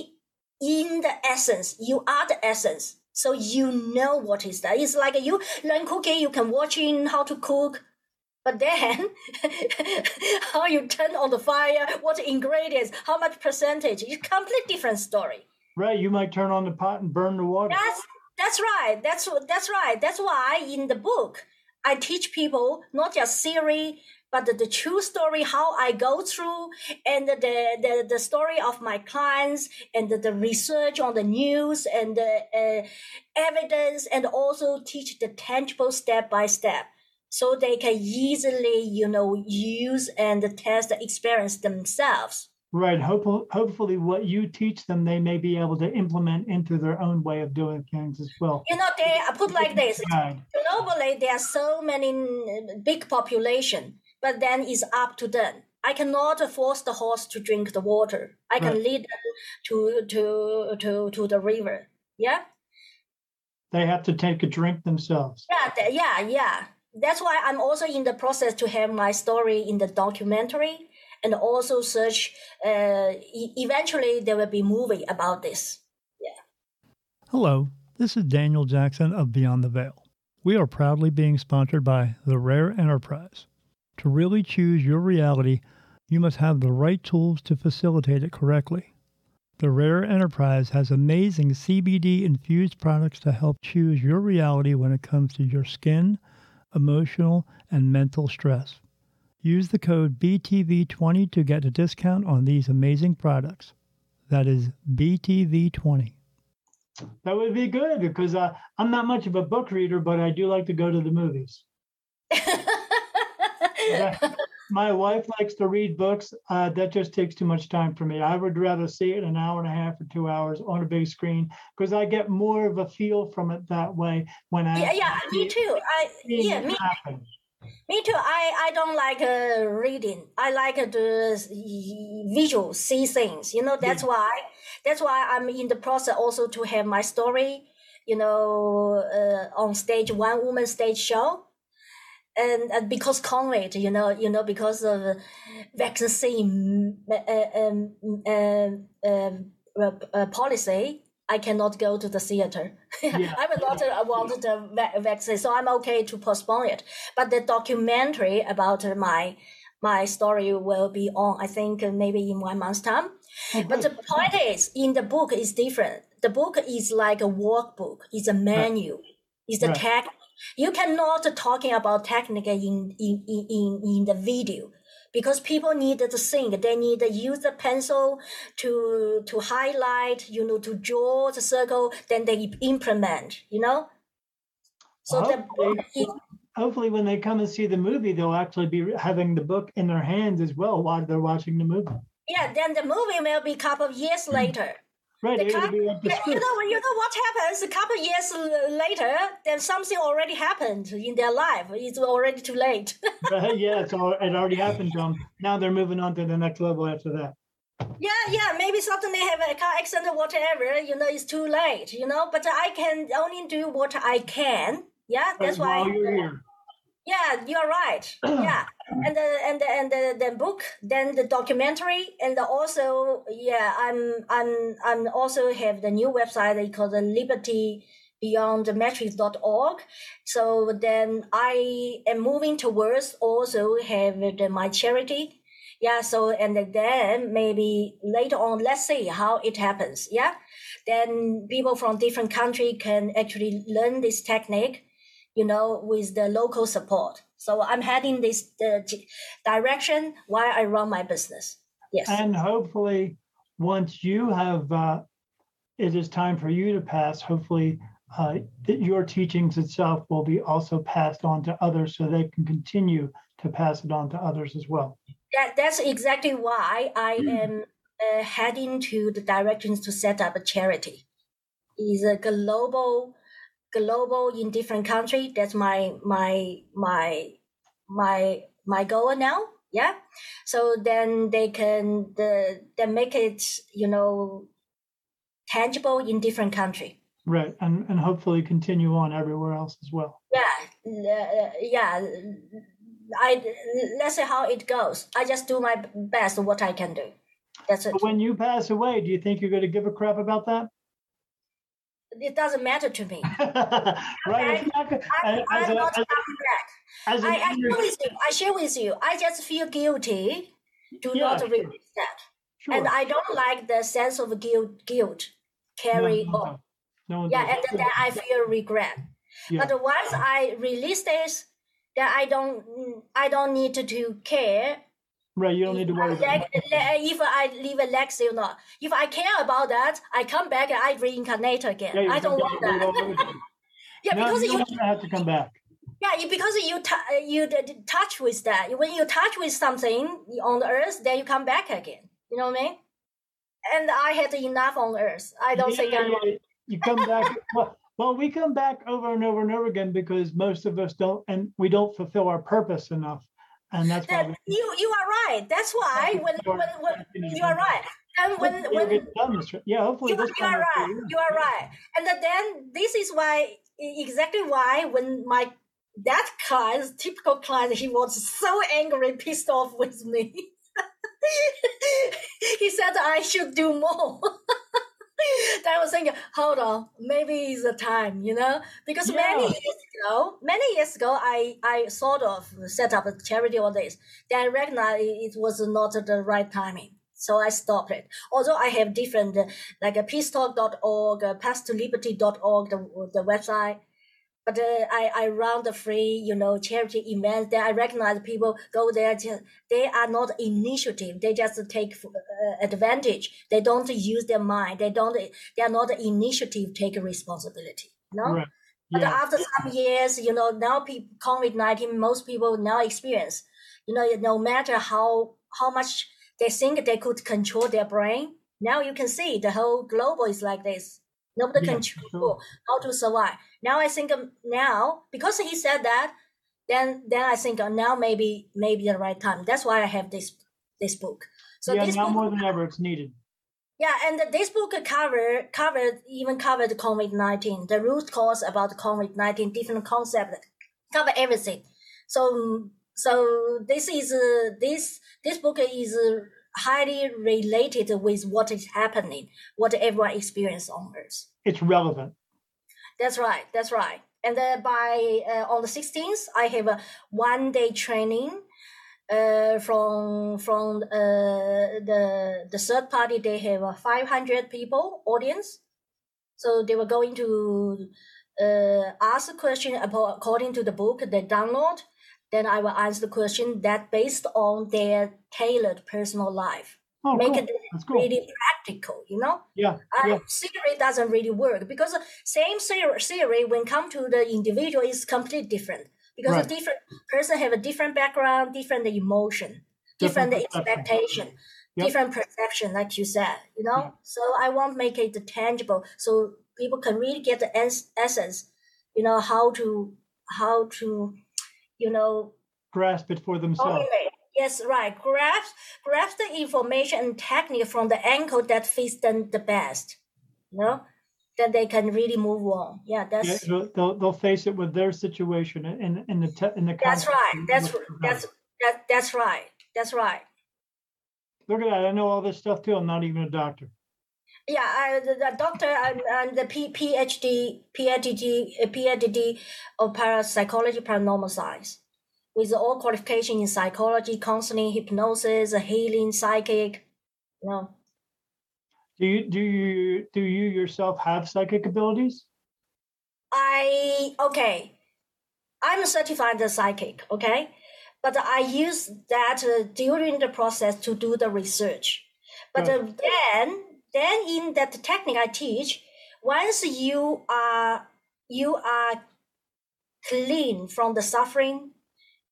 in the essence, you are the essence. So you know what is that. It's like you learn cooking, you can watch in how to cook, but then how you turn on the fire, what ingredients, how much percentage, it's complete different story. Right. You might turn on the pot and burn the water. That's that's right. That's that's right. That's why in the book I teach people not just theory, but the, the true story, how I go through, and the the, the story of my clients, and the, the research on the news, and the uh, evidence, and also teach the tangible step by step, so they can easily, you know, use and test the experience themselves. Right. Hopefully, hopefully, what you teach them, they may be able to implement into their own way of doing things as well. You know, they I put like this. Globally there are so many big population but then it's up to them i cannot force the horse to drink the water i can Right. lead them to to to to the river yeah They have to take a drink themselves. yeah th- yeah yeah that's why i'm also in the process to have my story in the documentary and also search uh, eventually there will be movie about this Yeah. Hello, this is Daniel Jackson of Beyond the Veil. We are proudly being sponsored by The Rare Enterprise. To really choose your reality, you must have the right tools to facilitate it correctly. The Rare Enterprise has amazing CBD infused products to help choose your reality when it comes to your skin, emotional, and mental stress. Use the code BTV20 to get a discount on these amazing products. That is BTV20. That would be good because uh, I'm not much of a book reader, but I do like to go to the movies. Yeah. My wife likes to read books. Uh, that just takes too much time for me. I would rather see it an hour and a half or two hours on a big screen because I get more of a feel from it that way when I yeah yeah me too i yeah me happen. Me too. I, I don't like uh, reading. I like uh, the visual, see things. You know, that's why that's why I'm in the process also to have my story. You know, uh, on stage, one woman stage show, and, and because COVID, you know, you know, because of vaccine uh, um, um, um, uh, uh, policy, I cannot go to the theater. Yeah. I will not uh, want the va- vaccine, so I'm okay to postpone it. But the documentary about uh, my my story will be on, I think, uh, maybe in one month's time. Oh, But the point is, in the book is different. The book is like a workbook. It's a manual. It's a Right. You cannot talking about technique in, in, in, in, in the video because people need to think. They need to use the pencil to to highlight, you know, to draw the circle. Then they implement, you know. So the book Hopefully- Hopefully, when they come and see the movie, they'll actually be having the book in their hands as well while they're watching the movie. yeah. Then the movie will be a couple of years hmm. later. Right. The It'll cop- be you know, you know what happens? A couple of years later, then something already happened in their life. It's already too late. Yeah, it's all, it already happened to them. Now they're moving on to the next level after that. yeah, yeah. Maybe suddenly have a car accident or whatever. You know, it's too late. You know, but I can only do what I can. Yeah, that's But why. While you're here, Yeah, you're right. yeah, and the and the and the, the book, then the documentary, and the also yeah, I'm I'm I'm also have the new website called the Liberty Beyond the Matrix.org. So then I am moving towards also have the, my charity. Yeah. So and then maybe later on, let's see how it happens. Yeah. Then people from different country can actually learn this technique you know, with the local support. So I'm heading this uh, direction while I run my business. Yes. And hopefully, once you have, uh, it is time for you to pass. Hopefully, uh, that your teachings itself will be also passed on to others, so they can continue to pass it on to others as well. That, that's exactly why I mm. am uh, heading to the directions to set up a charity. Is a global global in different country. That's my my my my my goal now. Yeah. So then they can the they make it you know tangible in different country. Right, and and hopefully continue on everywhere else as well. Yeah, uh, yeah. I let's see how it goes. I just do my best what I can do. That's it. But when you pass away, do you think you're going to give a crap about that? It doesn't matter to me. right. I, am not coming back. I, I, share with you. I share with you. I just feel guilty. Do yeah, not release that. Sure. And I don't like the sense of guilt. Guilt carry no, no, on. No, yeah, and then I feel regret. Yeah. But once I release this, then I don't. I don't need to, to care Right, you don't need to worry. About if I leave a legacy or not, if I care about that, I come back and I reincarnate again. Yeah, I don't want that. yeah, because you, you have to come back. Yeah, because you t- you touch with that. When you touch with something on the earth, then you come back again. You know what I mean? And I had enough on earth. I don't yeah, think I'm. Yeah, you come back. well, well, we come back over and over and over again because most of us don't, and we don't fulfill our purpose enough and that's why we, you you are right. That's why when when, when you are right. And when when yeah, hopefully you, you are right. You are right. And then this is why exactly why when my that client, typical client, he was so angry, pissed off with me. he said I should do more. I was thinking, hold on, maybe it's the time, you know, because yeah. many years ago, many years ago, I I sort of set up a charity all this. Then I recognized it was not the right timing. So I stopped it. Although I have different, uh, like a peacetalk.org, uh, path to liberty.org, the, the website, but uh, I, I run the free, you know, charity events. Then I recognize people go there. Just, they are not initiative. They just take uh, advantage. They don't use their mind. They don't. They are not initiative. Take responsibility. No. Right. Yeah. But after some years, you know, now people COVID nineteen, most people now experience. You know, no matter how how much they think they could control their brain, now you can see the whole global is like this. Nobody yeah, can control sure. how to survive. Now I think um, now because he said that, then then I think uh, now maybe maybe the right time. That's why I have this this book. So yeah, this now book, more than ever, it's needed. Yeah, and this book cover covered even covered COVID nineteen, the root cause about COVID nineteen, different concept, cover everything. So so this is uh, this this book is uh, highly related with what is happening, what everyone experience on Earth. It's relevant. That's right. That's right. And then by uh, on the 16th, I have a one day training uh, from from uh, the the third party. They have a 500 people audience, so they were going to uh, ask a question about according to the book they download. Then I will answer the question that based on their tailored personal life. Oh, make cool. it cool. really practical, you know? Yeah, uh, yeah. Theory doesn't really work because same theory when come to the individual is completely different because right. a different person have a different background, different emotion, different, different expectation, yep. different perception, like you said, you know? Yeah. So I want to make it tangible so people can really get the essence, you know, how to, how to, you know, grasp it for themselves. Formulate Yes, right. Grasp, grasp the information and technique from the angle that fits them the best. You know, then they can really move on. Yeah, that's. Yeah, they'll they'll face it with their situation in in the te- in the. That's right. That's that's That, that's right. That's right. Look at that. I know all this stuff too. I'm not even a doctor. Yeah, I, the, the doctor and, and the P, PhD, PhD, PhD of parapsychology, paranormal science, with all qualification in psychology, counseling, hypnosis, healing, psychic. You know. Do you do you do you yourself have psychic abilities? I okay. I'm a certified psychic. Okay, but I use that uh, during the process to do the research. But uh, then, then in that technique I teach, once you are you are clean from the suffering,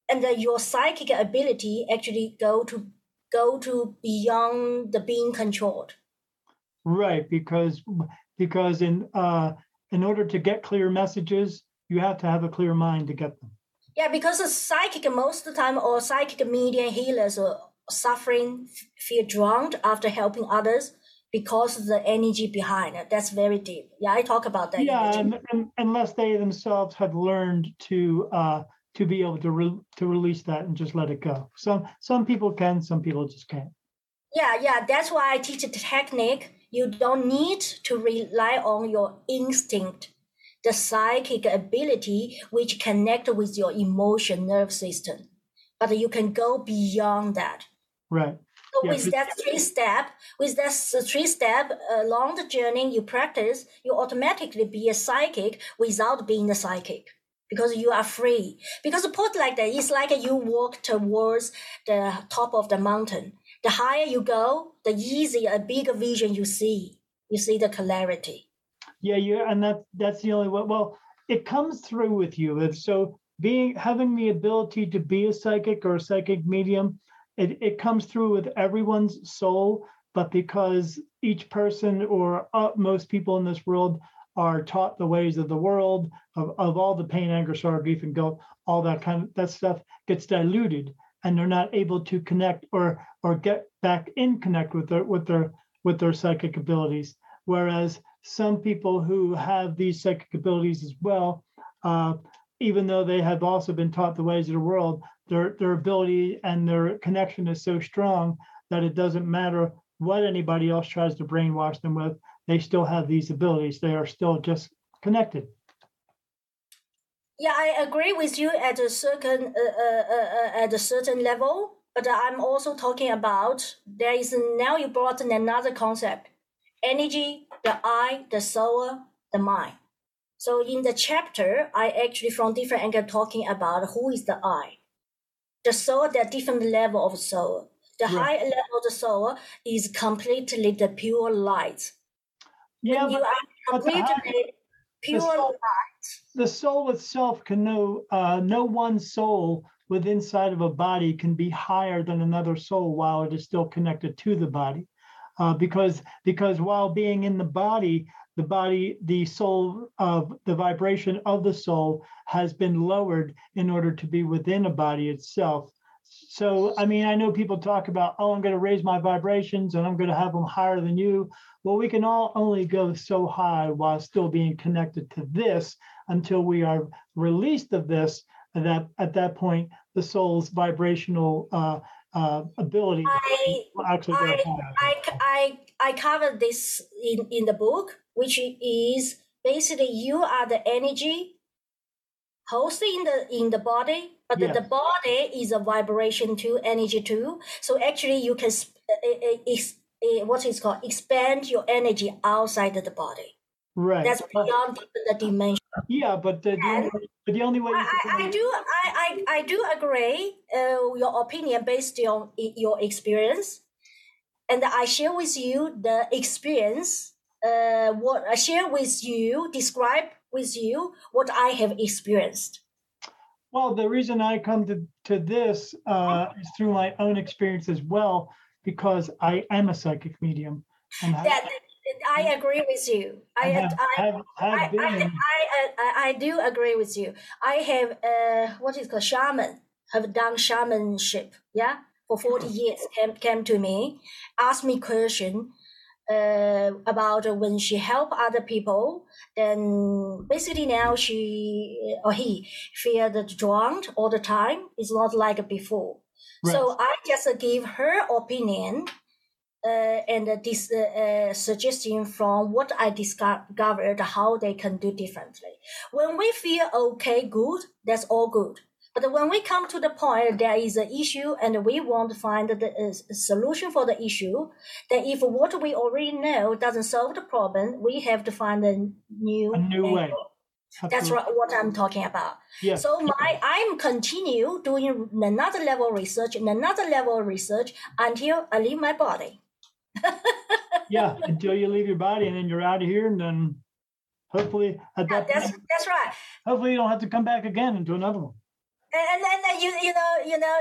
and uh, your psychic ability actually go to go to beyond the being controlled. Right, because because in uh, in order to get clear messages, you have to have a clear mind to get them. Yeah, because a psychic most of the time or psychic medium healers are suffering, feel drowned after helping others because of the energy behind it. That's very deep. Yeah, I talk about that. Yeah, and, and, unless they themselves have learned to uh, to be able to re- to release that and just let it go. Some some people can, some people just can't. Yeah, yeah. That's why I teach the technique. You don't need to rely on your instinct the psychic ability which connect with your emotion nerve system. But you can go beyond that. Right. So yeah, with that three step, with that three step uh, along the journey you practice, you automatically be a psychic without being a psychic because you are free. Because put like that, it's like you walk towards the top of the mountain. The higher you go, the easier a bigger vision you see. You see the clarity. Yeah, you and that that's the only way. Well, it comes through with you. If so, being having the ability to be a psychic or a psychic medium, it, it comes through with everyone's soul. But because each person or uh, most people in this world are taught the ways of the world of, of all the pain, anger, sorrow, grief, and guilt, all that kind of that stuff gets diluted, and they're not able to connect or or get back in connect with their with their with their psychic abilities. Whereas some people who have these psychic abilities as well, uh, even though they have also been taught the ways of the world, their their ability and their connection is so strong that it doesn't matter what anybody else tries to brainwash them with. They still have these abilities. They are still just connected. Yeah, I agree with you at a certain uh, uh, uh, uh at a certain level, but I'm also talking about there is now you brought in another concept energy, the eye, the soul, the mind. So in the chapter, I actually from different angle talking about who is the eye, The soul, the different level of soul. The yeah. high level of the soul is completely the pure light. Yeah, when but, you are completely the pure the soul. The soul itself can know uh, no one soul within inside of a body can be higher than another soul while it is still connected to the body uh, because because while being in the body the body the soul of the vibration of the soul has been lowered in order to be within a body itself so i mean i know people talk about oh i'm going to raise my vibrations and i'm going to have them higher than you. Well we can all only go so high while still being connected to this until we are released of this and that at that point the soul's vibrational uh, uh, ability I, actually I, I, I, I covered this in, in the book, which is basically you are the energy hosted in the in the body, but yes. the, the body is a vibration too, energy too. So actually, you can uh, what is called expand your energy outside of the body. Right. That's beyond the dimension. Yeah, but the, but the only way I, I, do I, I, I do agree uh, your opinion based on your experience, and I share with you the experience. Uh, what I share with you, describe with you what I have experienced. Well, the reason I come to to this uh, is through my own experience as well, because I am a psychic medium. And that, I agree with you. I have, I, have, have I, I, I, I, do agree with you. I have uh, what is called shaman. Have done shamanship. Yeah, for forty years. Came came to me, asked me question uh, about when she help other people. Then basically now she or he feel drowned all the time. It's not like before. Right. So I just give her opinion uh, and uh, this uh, suggestion from what I discovered how they can do differently. When we feel okay, good, that's all good. But when we come to the point there is an issue and we want to find the uh, solution for the issue, then if what we already know doesn't solve the problem, we have to find a new A new way. That's right, what I'm talking about. Yeah. So my I'm continue doing another level of research, and another level of research until I leave my body. yeah, until you leave your body and then you're out of here, and then hopefully at Yeah, that that's point, that's right. hopefully you don't have to come back again into another one. And and then you you know you know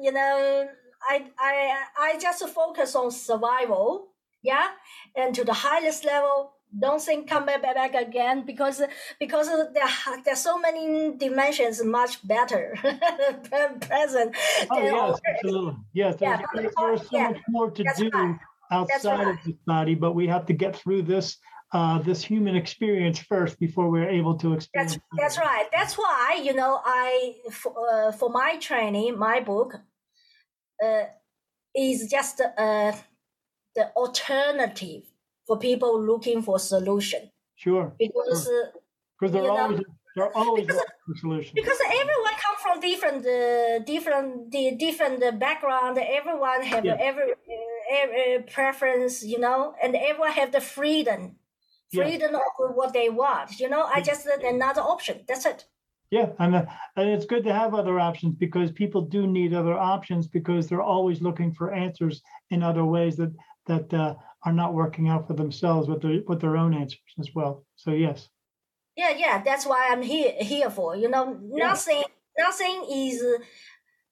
you know I I I just focus on survival, yeah, and to the highest level. Don't think come back, back back again because because there there's so many dimensions much better present. Oh yes, absolutely. Yes, there's, there's so yeah, much more to do right. outside of right. this body, but we have to get through this uh, this human experience first before we're able to experience. That's that's right. That's why you know I for, uh, for my training, my book uh, is just uh, the alternative for people looking for solution Sure, because uh, because they're You know, always they're always because- looking for solutions. because everyone come from different uh, different the different uh, background. Everyone have Yeah. every uh, every preference, you know, and everyone have the freedom. Yeah. Freedom of what they want, you know. I just another option. That's it. Yeah, and uh, and it's good to have other options because people do need other options because they're always looking for answers in other ways that that uh, are not working out for themselves with their with their own answers as well. So yes, Yeah, yeah, that's why I'm here here for. You know, Yeah. nothing nothing is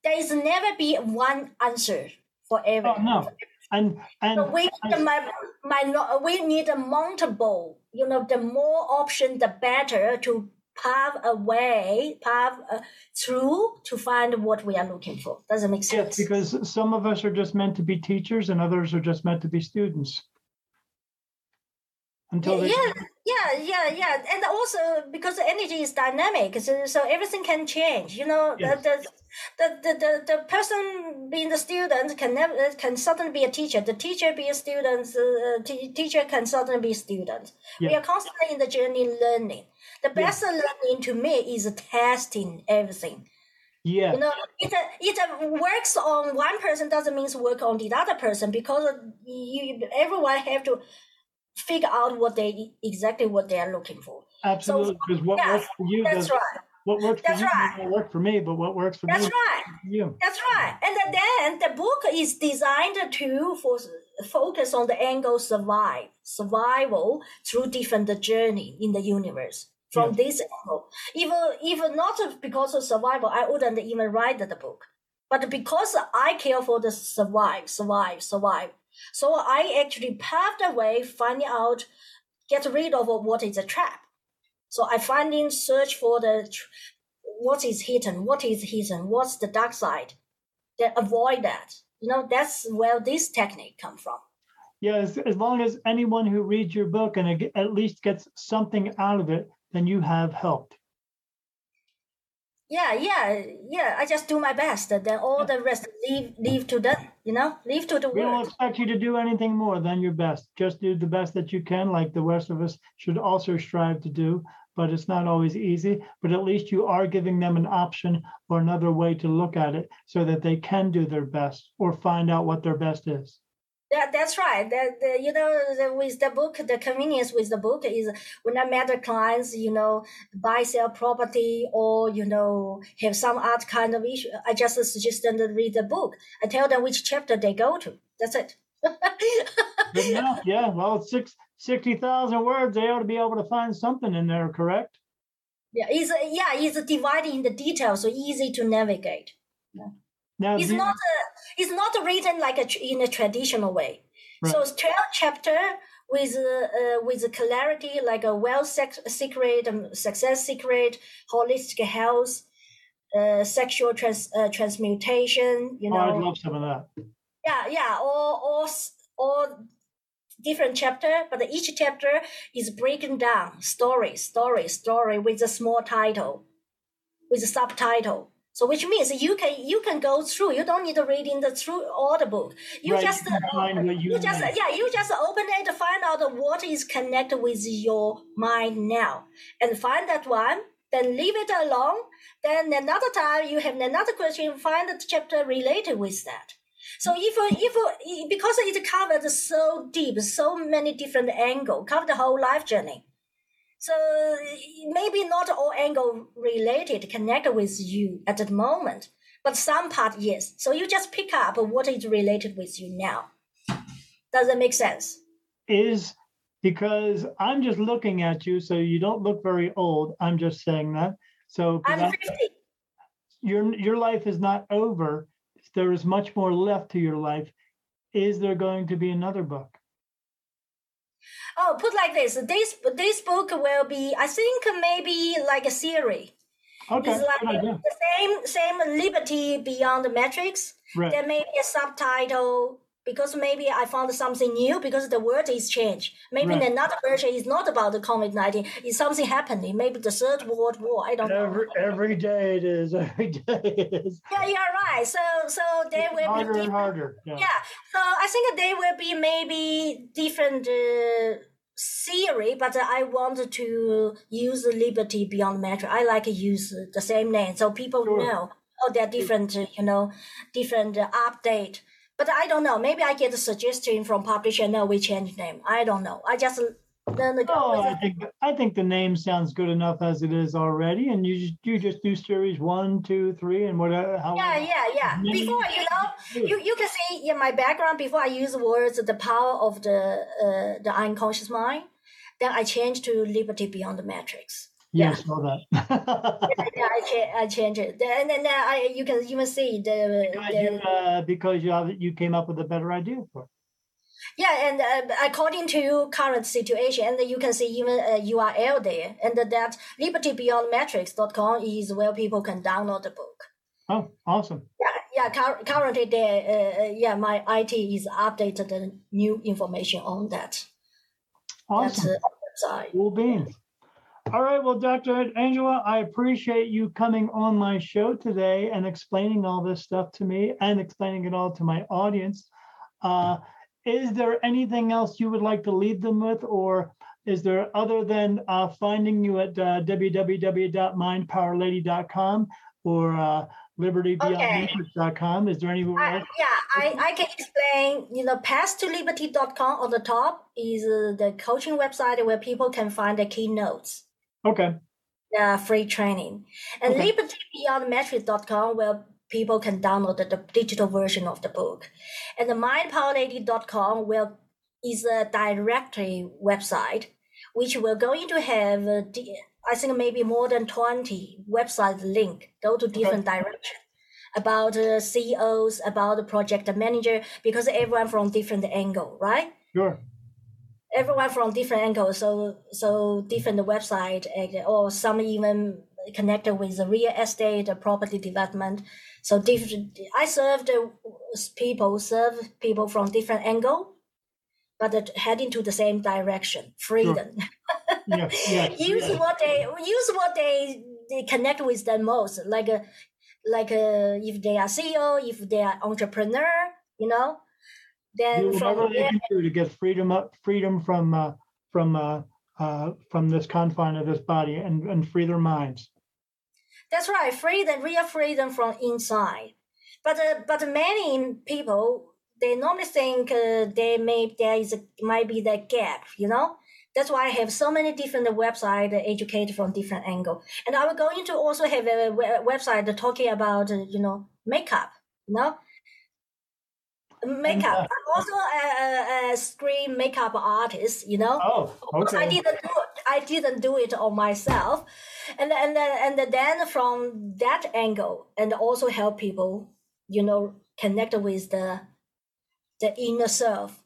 there is never be one answer for oh no, and and So we need a mi- mi- we need a multiple. You know, the more option, the better to pave a way, pave uh, through to find what we are looking for. Doesn't make yes, sense? because some of us are just meant to be teachers and others are just meant to be students. Until yeah, yeah, yeah, yeah, and also because the energy is dynamic, so, so everything can change. You know, Yes. the, the, the, the, the person being the student can never can suddenly be a teacher. The teacher be a student. Uh, t- teacher can suddenly be a student. We are constantly in the journey learning. The best learning to me is testing everything. yeah, You know, it uh, it uh, works on one person doesn't mean work on the other person because uh, you everyone have to figure out what they exactly what they are looking for. absolutely. Because what yeah, works for you That's does right. what works for That's you right. may not work for me, but what works for That's me right. for you. That's right. And then, then the book is designed to for focus on the angle survive survival through different journey in the universe. From this angle, even even not because of survival, I wouldn't even write the book. But because I care for the survive, survive, survive, so I actually paved the way, finding out, get rid of what is a trap. So I finding search for the what is hidden, what is hidden, what's the dark side. Then avoid that. You know, that's where this technique come from. Yeah, as, as long as anyone who reads your book and at least gets something out of it, then you have helped. Yeah, yeah, yeah. I just do my best. Then all the rest leave leave to them. You know, leave to the world. We don't expect you to do anything more than your best. Just do the best that you can, like the rest of us should also strive to do. But it's not always easy. But at least you are giving them an option or another way to look at it so that they can do their best or find out what their best is. That, that's right. That you know, the, with the book, the convenience with the book is when I met the clients, you know, buy sell property or you know have some art kind of issue. I just suggest them to read the book. I tell them which chapter they go to. That's it. Enough. Yeah. Well, six, 60,000 words. They ought to be able to find something in there, correct? Yeah, it's yeah, it's divided in the details, so easy to navigate. Now, It's not a, it's not written like a tr- in a traditional way. Right. So it's twelve chapter with uh, with clarity, like a wealth sex- secret, um, success secret, holistic health, uh, sexual trans- uh, transmutation. You oh, know, I'd love some of that. yeah, yeah, all all all different chapter, but each chapter is breaking down story, story, story with a small title, with a subtitle. So which means you can you can go through. You don't need to read in the through all the book. You Right, just find uh, you you just yeah you just open it to find out what is connected with your mind now and find that one. Then leave it alone. Then another time you have another question. Find the chapter related with that. So if if because it covered so deep, so many different angle, covered the whole life journey. So maybe not all angle related connect with you at the moment, but some part yes. So you just pick up what is related with you now. Does that make sense? is because I'm just looking at you, so you don't look very old. I'm just saying that. So I'm I- your your life is not over. There is much more left to your life. Is there going to be another book? Oh, put like this. This this book will be, I think, maybe like a series. Okay, It's like the same same liberty beyond the matrix. Right. There may be a subtitle because maybe I found something new because the word is changed. Maybe Right. another version is not about the COVID nineteen. It's something happening. Maybe the third world war. I don't know. Every every day it is. Every day it is. Yeah, you're right. So so there will harder be and different, harder. Yeah. yeah. So I think there will be maybe different uh, theory, but I want to use liberty beyond matter. I like to use the same name so people Sure. know. Oh, they're different. You know, different uh, update. But I don't know. Maybe I get a suggestion from publisher. No, we change name. I don't know. I just then go Oh, I think I think the name sounds good enough as it is already, and you just, you just do series one, two, three, and whatever. How Yeah, yeah, yeah. Before you know, you, you can see in my background before I use words the power of the uh, the unconscious mind. Then I change to liberty beyond the matrix. Yeah, I saw that. Yeah, I cha- I changed it. And then uh, I you can even see the, because you, uh, because you have, you came up with a better idea for it. yeah, and uh, according to current situation, and you can see even a URL there, and that libertybeyondmatrix.com is where people can download the book. Oh, awesome. Yeah, cur- currently there, uh, uh, yeah, my IT is updated the new information on that. That's Awesome. uh, website. Cool beans. All right. Well, Dr. Angela, I appreciate you coming on my show today and explaining all this stuff to me and explaining it all to my audience. Uh, is there anything else you would like to leave them with, or is there other than uh, finding you at uh, www.mindpowerlady.com or uh? Is there anywhere else? yeah, I, I can explain. You know, path-to-liberty.com on the top is uh, the coaching website where people can find the keynotes. Okay. uh, free training. And Okay. libertybeyondmatrix.com where people can download the, the digital version of the book. And the mindpowerlady.com will is a directory website which we're going to have uh, I think maybe more than 20 website link go to different direction about uh, CEOs, about the project manager, because everyone from different angle, right? Sure. Everyone from different angles so so different website or some even connected with the real estate uh, property development so different i serve the people serve people from different angle but heading to the same direction freedom Yeah. Yeah. use what they use what they, they connect with them most like uh, like uh, if they are ceo if they are entrepreneur you know then from there to get freedom up freedom from uh, from uh, uh, from this confine of this body and, and free their minds. That's right, freedom, real freedom from inside. But uh, but many people they normally think uh, they may there is a, might be that gap, you know. That's why I have so many different websites that educate from different angle, and I'm going to also have a website talking about uh, you know makeup, you know. Makeup. uh, I'm also a, a, a screen makeup artist, you know. Oh, course, I didn't do it. I didn't do it on myself, and then- and then and then from that angle, and also help people, you know, connect with the the inner self.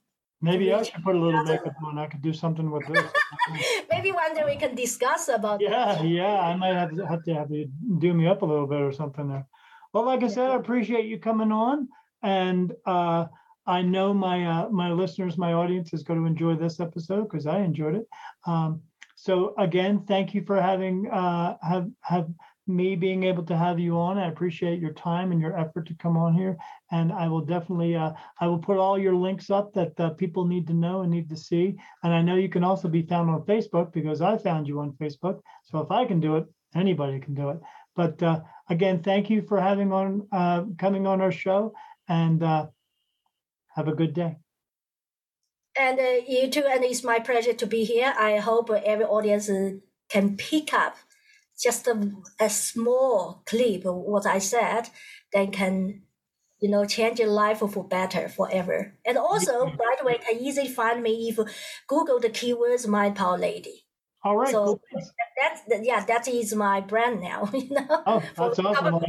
Maybe I should put a little makeup on. I could do something with this. Maybe one day we can discuss about that. yeah, yeah. I might have to have to have you do me up a little bit or something there. Well, like I said, I appreciate you coming on, and uh, I know my uh, my listeners, my audience is going to enjoy this episode because I enjoyed it. Um, so again, thank you for having uh, have have me being able to have you on. I appreciate your time and your effort to come on here. And I will definitely, uh, I will put all your links up that uh, people need to know and need to see. And I know you can also be found on Facebook because I found you on Facebook. So if I can do it, anybody can do it. But uh, again, thank you for having on, uh, coming on our show and uh, have a good day. And uh, you too, and it's my pleasure to be here. I hope every audience uh, can pick up just a, a small clip of what I said, then can you know change your life for better forever. And also, by the way, can easily find me if Google the keywords "Mind Power Lady." All right. So cool. that's yeah, that is my brand now. You know, Oh, that's awesome.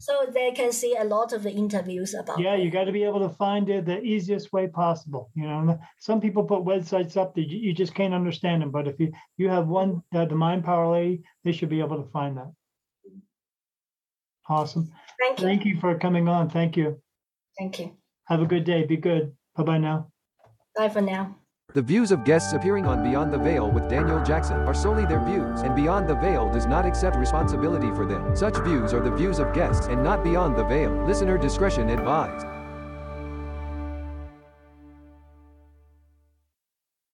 So they can see a lot of the interviews about. Yeah, you got to be able to find it the easiest way possible. You know, some people put websites up that you, you just can't understand them. But if you you have one, uh, the Mind Power Lady, they should be able to find that. Awesome. Thank you. Thank you for coming on. Thank you. Thank you. Have a good day. Be good. Bye bye now. Bye for now. The views of guests appearing on Beyond the Veil with Daniel Jackson are solely their views, and Beyond the Veil does not accept responsibility for them. Such views are the views of guests and not Beyond the Veil. Listener discretion advised.